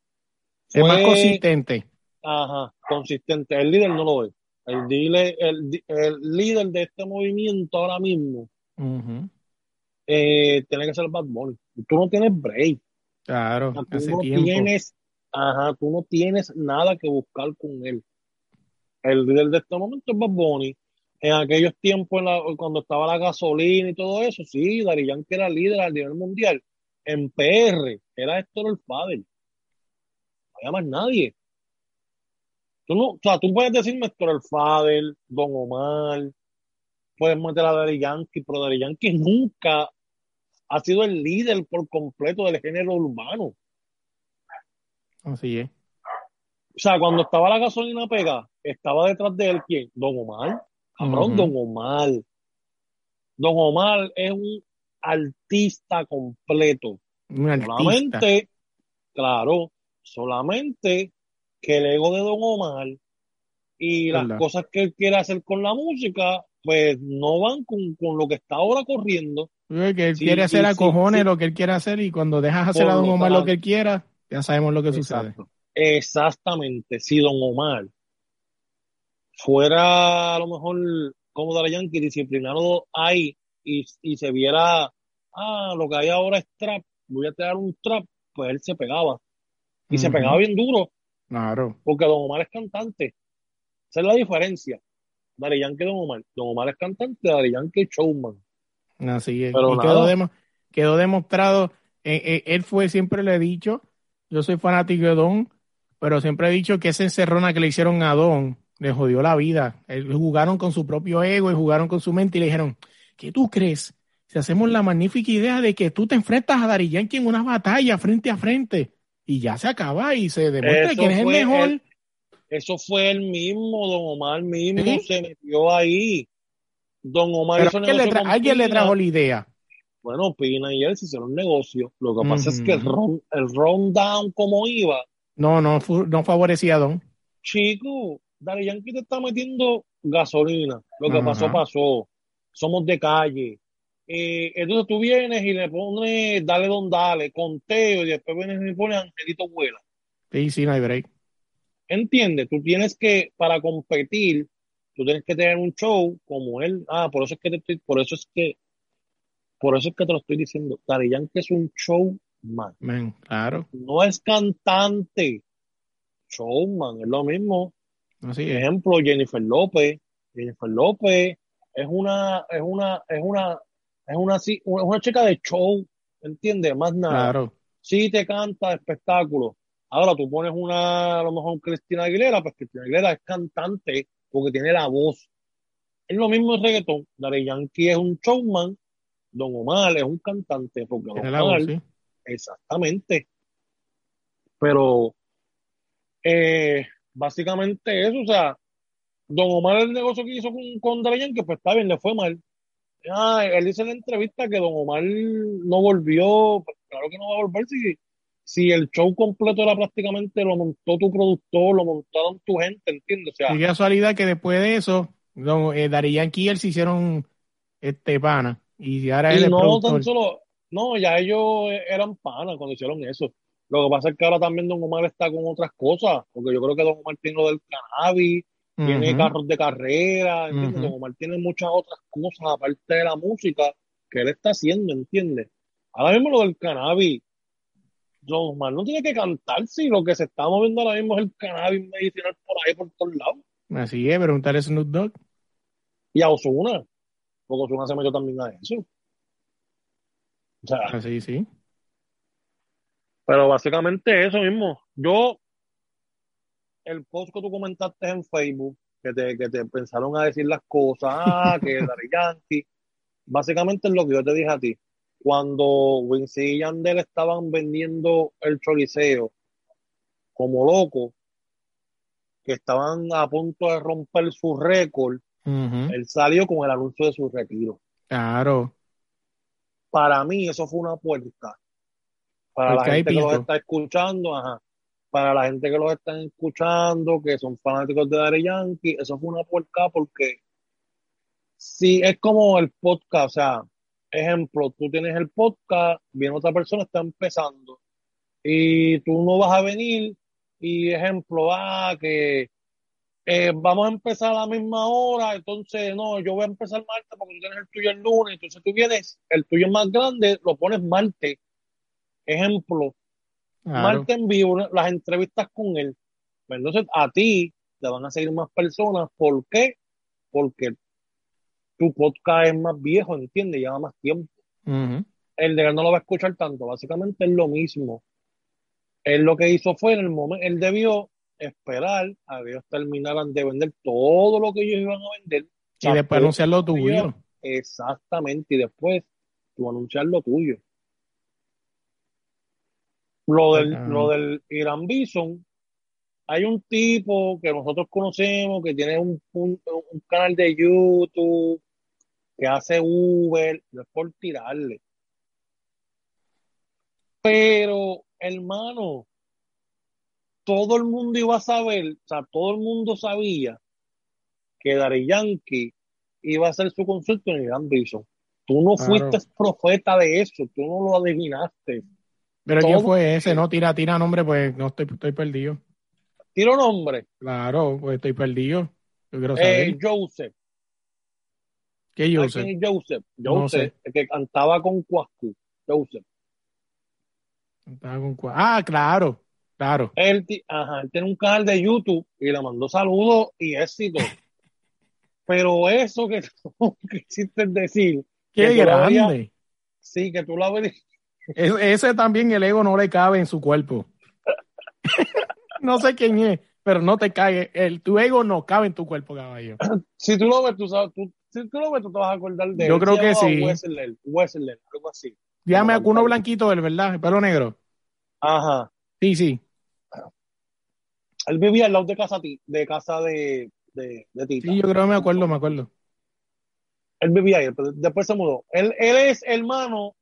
es más fue- consistente. Ajá, consistente. El líder no lo es. El, dile- el, el líder de este movimiento ahora mismo eh, tiene que ser Bad Bunny. Tú no tienes break. Claro, O sea, tú hace no tiempo. tienes, ajá, tú no tienes nada que buscar con él. El líder de este momento es Bad Bunny. en aquellos tiempos, cuando estaba la gasolina y todo eso, sí, Dari Yankee era líder a nivel mundial. En PR era Héctor el Fader. No había más nadie. Tú no, o sea, tú puedes decirme Héctor el Fader, Don Omar, puedes meter a Dari Yankee, pero Dari Yankee nunca ha sido el líder por completo del género urbano. Así es. O sea, cuando estaba la gasolina pega, estaba detrás de él quién? Don Omar. Cabrón, Don Omar. Don Omar es un artista completo. Solamente, claro, solamente que el ego de Don Omar y las cosas que él quiere hacer con la música, pues no van con, lo que está ahora corriendo. Que él quiere hacer a cojones lo que él quiere hacer y cuando dejas hacer a Don Omar lo que él quiera, ya sabemos lo que sucede. Exactamente. Si Don Omar fuera a lo mejor como Dara Yankee disciplinado ahí y, y se viera, ah, lo que hay ahora es trap, voy a tirar un trap, pues él se pegaba. Y se pegaba bien duro. Claro. Porque Don Omar es cantante. Esa es la diferencia. Dari Yankee Don Omar. Don Omar es cantante, Dari Yankee es showman. Así es. y quedó, quedó, demostrado, eh, eh, él fue, siempre le he dicho, yo soy fanático de Don, pero siempre he dicho que esa encerrona que le hicieron a Don le jodió la vida. jugaron con su propio ego y jugaron con su mente y le dijeron, ¿qué tú crees? Si hacemos la magnífica idea de que tú te enfrentas a Dari Yankee en una batalla frente a frente y ya se acaba y se demuestra quién es el mejor. eso fue el mismo, Don Omar mismo se metió ahí. Don Omar alguien le trajo la idea. Bueno, Pina y él se hicieron un negocio. Lo que pasa es que el, run, el rundown como iba. No, no, no favorecía a Don. Chico, Dari Yankee te está metiendo gasolina. Lo que pasó, pasó. Somos de calle. Eh, entonces tú vienes y le pones dale don dale, conteo, y después vienes y le pones Angelito Vuela. Sí, sí, no hay break. ¿Entiendes? Tú tienes que, para competir, tú tienes que tener un show como él. Ah, por eso es que te estoy, por eso es que, por eso es que te lo estoy diciendo. Dari Yankee es un showman. claro. No es cantante. Showman, es lo mismo. Ejemplo, Jennifer López. Jennifer López es una, es una, es una, es una, es una chica de show, ¿entiendes? Más nada. Claro. Sí te canta espectáculo. Ahora tú pones una, a lo mejor Cristina Aguilera, pues Cristina Aguilera es cantante porque tiene la voz. Es lo mismo el reggaetón. Dari Yankee es un showman, Don Omar es un cantante porque Don Omar, exactamente. Pero eh, básicamente eso, o sea, Don Omar el negocio que hizo con, con que pues está bien, le fue mal. Ah, él dice en la entrevista que Don Omar no volvió, pues, claro que no va a volver si, si el show completo era prácticamente lo montó tu productor, lo montaron tu gente, ¿entiendes? O sea, y casualidad que después de eso, don, eh, Yankee y él se hicieron este pana y ahora él no tan solo, no, ya ellos eran panas cuando hicieron eso. Lo que pasa es que ahora también Don Omar está con otras cosas, porque yo creo que Don Omar tiene lo del cannabis, tiene carros de carrera, ¿entiendes? Don Omar tiene muchas otras cosas aparte de la música que él está haciendo, ¿entiendes? Ahora mismo lo del cannabis, Omar no tiene que cantar si lo que se está moviendo ahora mismo es el cannabis medicinal por ahí, por todos lados. Así es, preguntar a Snoop Dogg. Y a Osuna, porque Osuna se metió también a eso. O sea, así, sí. Pero básicamente eso mismo. Yo, el post que tú comentaste en Facebook, que te, que te pensaron a decir las cosas, ah, que Dari Yankee, básicamente es lo que yo te dije a ti. Cuando Wincy y Yandel estaban vendiendo el choliseo como loco, que estaban a punto de romper su récord, él salió con el anuncio de su retiro. Claro. Para mí eso fue una puerta para la gente que los está escuchando, ajá, para la gente que los están escuchando, que son fanáticos de Daddy Yankee, eso fue una puerca porque si es como el podcast, o sea, ejemplo, tú tienes el podcast, viene otra persona, está empezando, y tú no vas a venir, y ejemplo, ah, que eh, vamos a empezar a la misma hora, entonces no, yo voy a empezar martes porque tú tienes el tuyo el lunes, entonces tú vienes, el tuyo más grande, lo pones martes, Ejemplo, claro. en vivo las entrevistas con él. Pues entonces a ti te van a seguir más personas. ¿Por qué? Porque tu podcast es más viejo, ¿entiendes? Lleva más tiempo. El de él no lo va a escuchar tanto. Básicamente es lo mismo. Él lo que hizo fue en el momento, él debió esperar a que ellos terminaran de vender todo lo que ellos iban a vender. Y después anunciar lo tuyo. Exactamente, y después tú anunciar lo tuyo. Lo del, lo del Irán Bison, hay un tipo que nosotros conocemos que tiene un, un, canal de YouTube, que hace Uber, no es por tirarle. Pero, hermano, todo el mundo iba a saber, o sea, todo el mundo sabía que Dari Yankee iba a hacer su consulta en Irán Bison. Tú no fuiste profeta de eso, tú no lo adivinaste. Pero ¿quién fue ese? No, tira, tira nombre, pues no estoy, estoy perdido. Tiro nombre. Claro, pues estoy perdido. Yo quiero saber. Eh, Joseph. ¿Qué Joseph? Joseph. Joseph, el que cantaba con Cuascu. Joseph. Cantaba con Cuascu. Ah, claro, claro. Él, ajá, él tiene un canal de YouTube y le mandó saludos y éxito. Pero eso que tú quisiste decir. Qué grande. sí, que tú la ves ese también el ego no le cabe en su cuerpo. no sé quién es, pero no te cae. El, tu ego no cabe en tu cuerpo, caballo. Si tú lo ves, tú sabes, tú, si tú lo ves, tú te vas a acordar de Yo creo que sí. Wesley, Wesley, algo así. Dígame uno blanquito él, ¿verdad? El pelo negro. Ajá. Sí, sí. Él vivía al lado de casa de casa de, de, de Tita. Sí, yo creo que me acuerdo, me acuerdo. Él vivía ahí, pero después se mudó. Él, él es hermano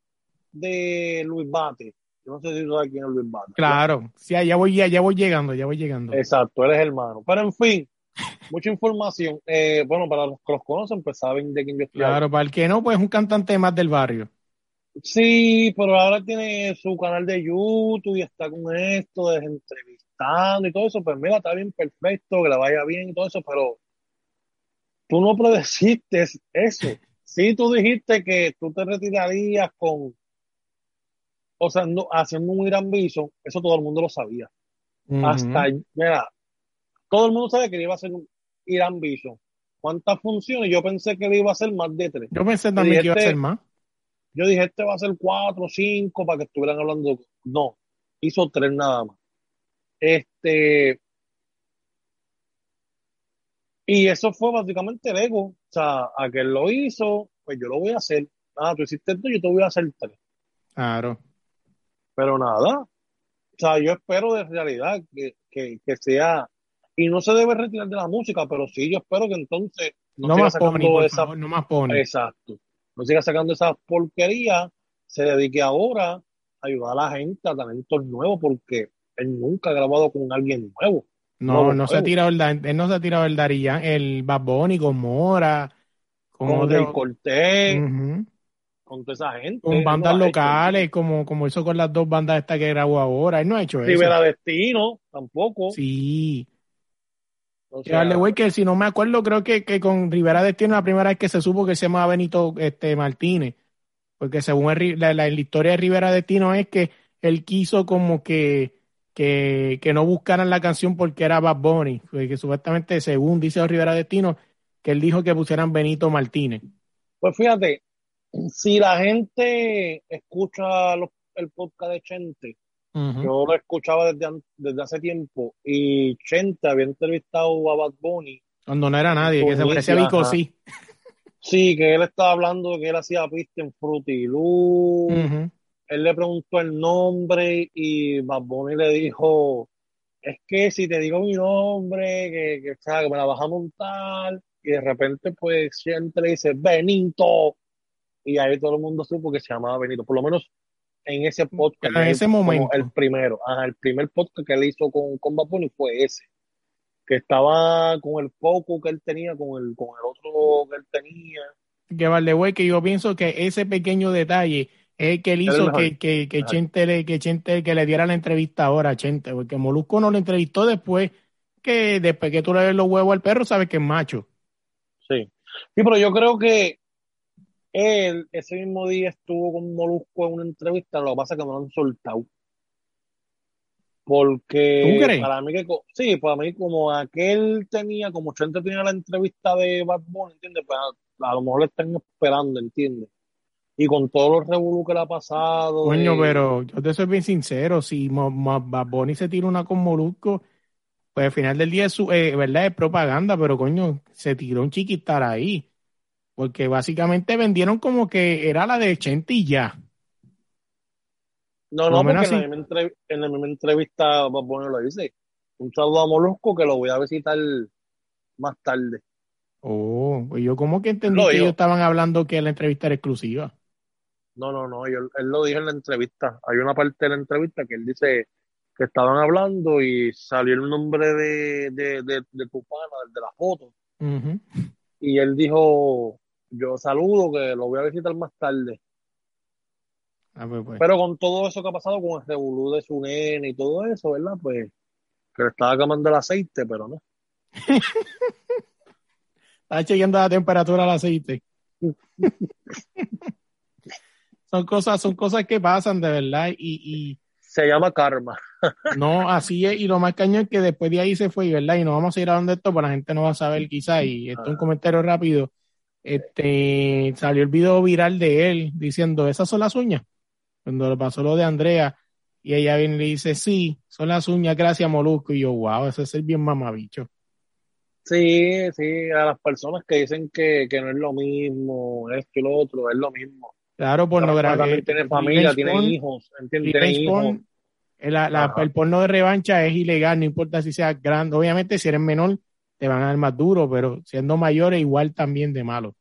de Luis Bate. Yo no sé si tú sabes quién es Luis Bate. Claro, sí, ya voy, ya, voy llegando, ya voy llegando. Exacto, él es hermano. Pero en fin, mucha información. Eh, bueno, para los que los conocen, pues saben de quién yo estoy Claro, para el que no, pues es un cantante más del barrio. Sí, pero ahora tiene su canal de YouTube y está con esto, de entrevistando y todo eso. Pues mira, está bien perfecto, que le vaya bien y todo eso, pero tú no predeciste eso. Sí, tú dijiste que tú te retirarías con o sea, haciendo un Irán Bison, eso todo el mundo lo sabía. Hasta, mira, todo el mundo sabe que iba a ser un Irán Bison. ¿Cuántas funciones? Yo pensé que iba a ser más de tres. Yo pensé también que iba a ser más. Yo dije, este va a ser cuatro, cinco, para que estuvieran hablando. No, hizo tres nada más. Este. Y eso fue básicamente el ego. O sea, a que él lo hizo, pues yo lo voy a hacer. Ah, tú hiciste esto, yo te voy a hacer tres. Claro. Pero nada, o sea, yo espero de realidad que, que, sea, y no se debe retirar de la música, pero sí, yo espero que entonces no, más sacando esa, no más pone. Exacto. No siga sacando esa porquería, se dedique ahora a ayudar a la gente, a talentos nuevos, porque él nunca ha grabado con alguien nuevo. No, no se ha tirado el, él no se ha tirado el Daría, el Bad Bunny con Mora, con, el Cortés con toda esa gente. Con bandas locales, como, como hizo con las dos bandas estas que grabó ahora. Él no ha hecho eso. Rivera Destino, tampoco. Sí. O sea, que si no me acuerdo, creo que, que con Rivera Destino la primera vez que se supo que se llamaba Benito este, Martínez. Porque según la, la, historia de Rivera Destino es que él quiso como que, que, que no buscaran la canción porque era Bad Bunny. Que supuestamente, según dice Rivera Destino, que él dijo que pusieran Benito Martínez. Pues fíjate, si la gente escucha el podcast de Chente, yo lo escuchaba desde, desde hace tiempo y Chente había entrevistado a Bad Bunny. Cuando no era nadie, que se parecía a Vico, sí. Sí, que él estaba hablando de que él hacía pista en Frutilú. Él le preguntó el nombre y Bad Bunny le dijo, es que si te digo mi nombre, que, que, que me la vas a montar. Y de repente, pues, Chente le dice, Benito y ahí todo el mundo supo que se llamaba Benito, por lo menos en ese podcast. En ese momento. El primero, el primer podcast que él hizo con, con fue ese, que estaba con el poco que él tenía, con el, con el otro que él tenía. Que vale, güey, que yo pienso que ese pequeño detalle es el que él hizo que, que, que, Chente le, que Chente que le diera la entrevista ahora a Chente, porque Molusco no le entrevistó después que después que tú le ves los huevos al perro, sabes que es macho. Sí. Sí, pero yo creo que él ese mismo día estuvo con Molusco en una entrevista, lo que pasa es que no lo han soltado. Porque para mí que sí, para mí como aquel tenía, como Chente tenía la entrevista de Bad Bunny, ¿entiendes? Pues a lo mejor le están esperando, ¿entiendes? Y con todos los revolú que le ha pasado. Coño, pero yo te soy bien sincero, si Bad Bunny se tira una con Molusco, pues al final del día es, eh, ¿verdad? es propaganda, pero coño, se tiró un chiquitar ahí. Porque básicamente vendieron como que era la de Chente y ya. No, no, porque en la, misma entrevista Bad Bunny lo dice. Un saludo a Molusco que lo voy a visitar más tarde. Oh, pues yo como que entendí que ellos estaban hablando que la entrevista era exclusiva. No, no, no, él, lo dijo en la entrevista. Hay una parte de la entrevista que él dice que estaban hablando y salió el nombre de, de, de, de tu pana, de la foto. Y él dijo, yo saludo, que lo voy a visitar más tarde. Ah, pues, pues. Pero con todo eso que ha pasado con el revolú de su nene y todo eso, ¿verdad? Pues que le estaba quemando el aceite, pero no. Está chequeando la temperatura del aceite. son cosas, son cosas que pasan de verdad y, se llama karma. no, así es, y lo más cañón es que después de ahí se fue, ¿verdad? Y no vamos a ir a donde esto, pero la gente no va a saber quizá, y esto es un comentario rápido. Este salió el video viral de él diciendo, esas son las uñas. Cuando le pasó lo de Andrea, y ella viene y le dice, sí, son las uñas, gracias Molusco. Y yo, wow, ese es el bien mamabicho. Sí, sí, a las personas que dicen que, que no es lo mismo, esto y lo otro, es lo mismo. Claro, pornografía. También tiene familia, tiene hijos, ¿entiendes? el porno de revancha es ilegal, no importa si sea grande. Obviamente, si eres menor, te van a dar más duro, pero siendo mayores, igual también de malo.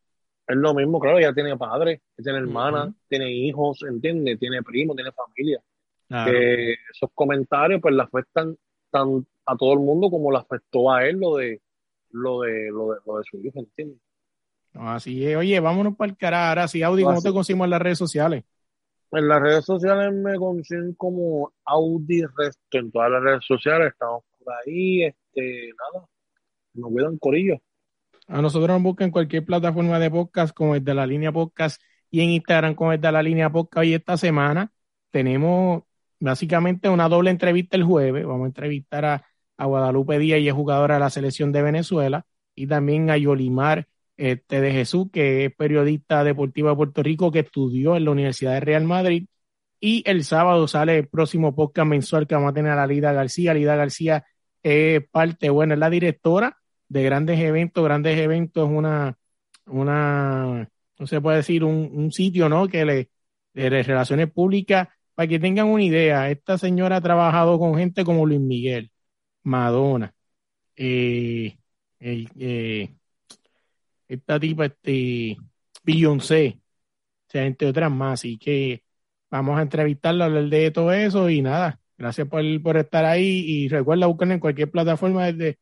Es lo mismo, claro, ya tiene padre, tiene hermana, tiene hijos, ¿entiendes? Tiene primo, tiene familia. Que esos comentarios, pues, le afectan tan a todo el mundo como le afectó a él lo de lo de, lo de, lo de su hijo, ¿entiendes? así es. Oye, vámonos para el carajo. Ahora sí, Audi, ¿cómo te conseguimos en las redes sociales? En las redes sociales me consiguen como Audi Resto. En todas las redes sociales estamos por ahí. Este, nada, nos cuidan corillo. A nosotros nos buscan en cualquier plataforma de podcast como el de la línea podcast y en Instagram como el de la línea podcast. Y esta semana tenemos básicamente una doble entrevista el jueves. Vamos a entrevistar a, a Guadalupe Díaz y es jugadora de la selección de Venezuela y también a Yolimar este, de Jesús, que es periodista deportivo de Puerto Rico, que estudió en la Universidad de Real Madrid. Y el sábado sale el próximo podcast mensual que vamos a tener a Lida García. Lida García es parte, bueno, es la directora de grandes eventos. Grandes eventos es una, una, no se puede decir, un, sitio, ¿no? Que le, de relaciones públicas, para que tengan una idea, esta señora ha trabajado con gente como Luis Miguel, Madonna, eh, eh esta tipa, este, Beyoncé, o sea, entre otras más. Así que vamos a entrevistarla, hablar de todo eso y nada. Gracias por, por estar ahí y recuerda buscarla en cualquier plataforma de,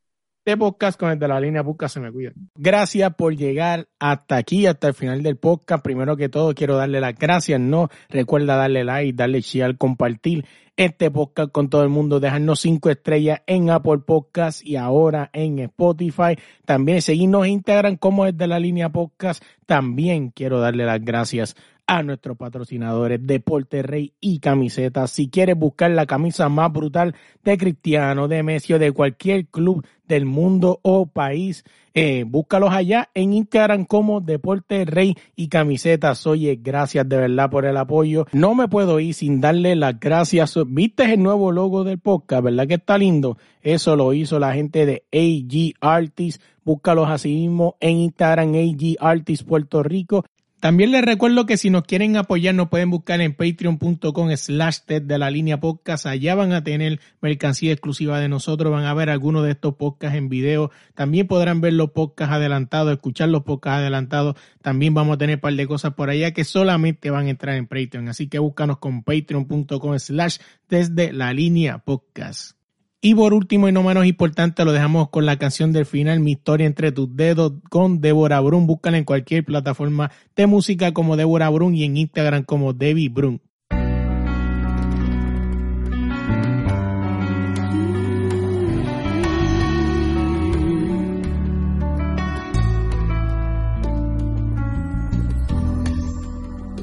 de podcast con el de la línea Podcast se me cuida. Gracias por llegar hasta aquí, hasta el final del podcast. Primero que todo, quiero darle las gracias. No recuerda darle like, darle share, compartir este podcast con todo el mundo, dejarnos cinco estrellas en Apple Podcast y ahora en Spotify. También seguirnos en Instagram como es de la línea podcast. También quiero darle las gracias a nuestros patrocinadores Deporte Rey y Camisetas. Si quieres buscar la camisa más brutal de Cristiano, de Messi o de cualquier club del mundo o país, eh, búscalos allá en Instagram como Deporte Rey y Camisetas. Oye, gracias de verdad por el apoyo. No me puedo ir sin darle las gracias. ¿Viste el nuevo logo del podcast? ¿Verdad que está lindo? Eso lo hizo la gente de AG Artists. Búscalos así mismo en Instagram, AG Artists Puerto Rico. También les recuerdo que si nos quieren apoyar nos pueden buscar en patreon.com slash de la línea podcast. Allá van a tener mercancía exclusiva de nosotros, van a ver algunos de estos podcasts en video. También podrán ver los podcasts adelantados, escuchar los podcasts adelantados. También vamos a tener un par de cosas por allá que solamente van a entrar en Patreon. Así que búscanos con patreon.com slash desde la línea podcast. Y por último y no menos importante, lo dejamos con la canción del final, Mi historia entre tus dedos, con Débora Brun. Búscala en cualquier plataforma de música como Débora Brun y en Instagram como Debbie Brun.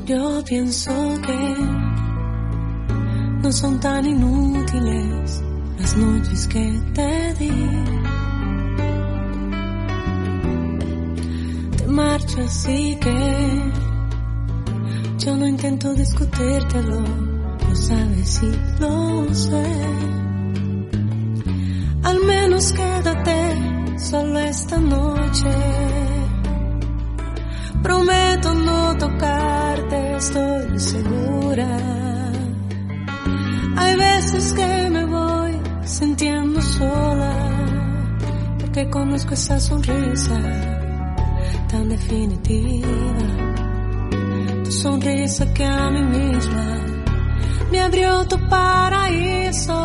Yo pienso que no son tan inútiles las noches que te di. Te marcha, así que yo no intento discutírtelo, lo sabes y lo sé. Al menos quédate solo esta noche. Prometo no tocarte, estoy segura. Hay veces que me voy sintiendo sola, porque conozco esa sonrisa tan definitiva. Tu sonrisa que a mí misma me abrió tu paraíso.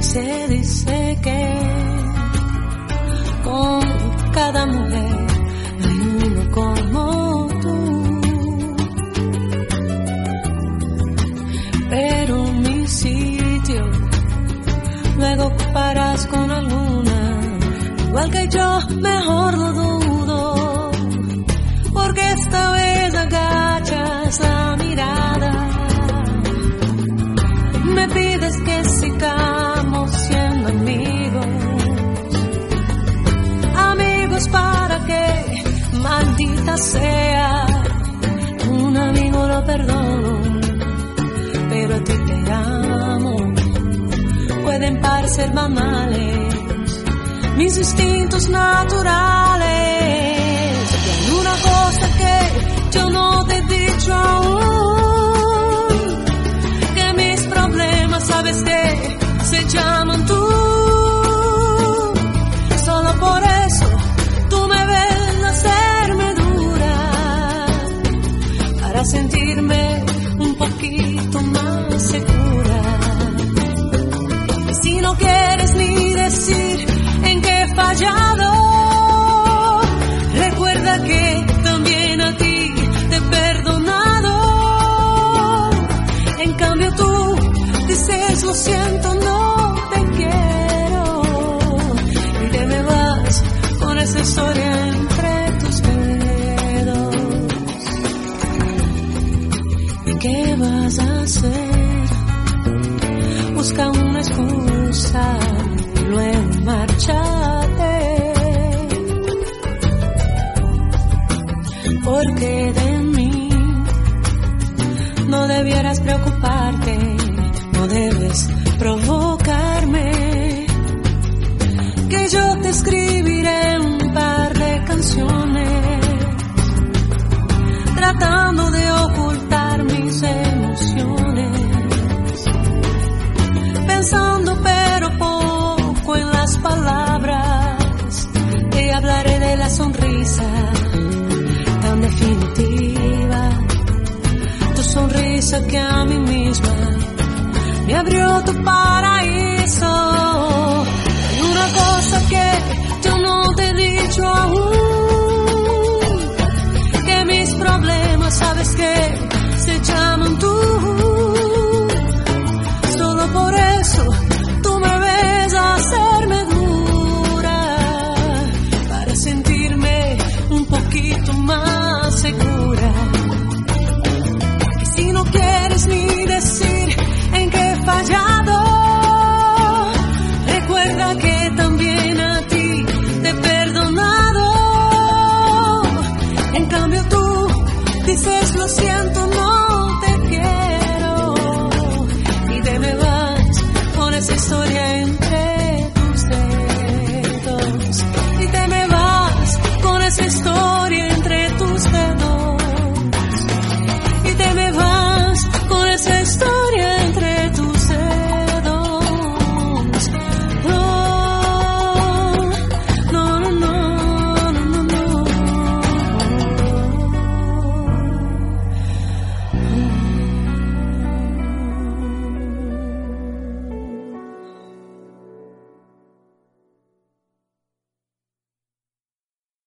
Se dice que con cada mujer mejor lo dudo, porque esta vez agachas la mirada, me pides que sigamos siendo amigos, amigos para que, maldita sea, un amigo lo perdono, pero a ti te amo, pueden parecer banales mis instintos naturales. Hay una cosa que yo no lo siento, no te quiero. Y te me vas con esa historia entre tus dedos. ¿Y qué vas a hacer? Busca una excusa luego márchate. Porque de mí no debieras preocuparte, provocarme. Que yo te escribiré un par de canciones, tratando de ocultar mis emociones, pensando pero por en las palabras, te hablaré de la sonrisa tan definitiva, tu sonrisa que a mí misma me abrió tu paraíso. Hay una cosa que yo no te he dicho aún.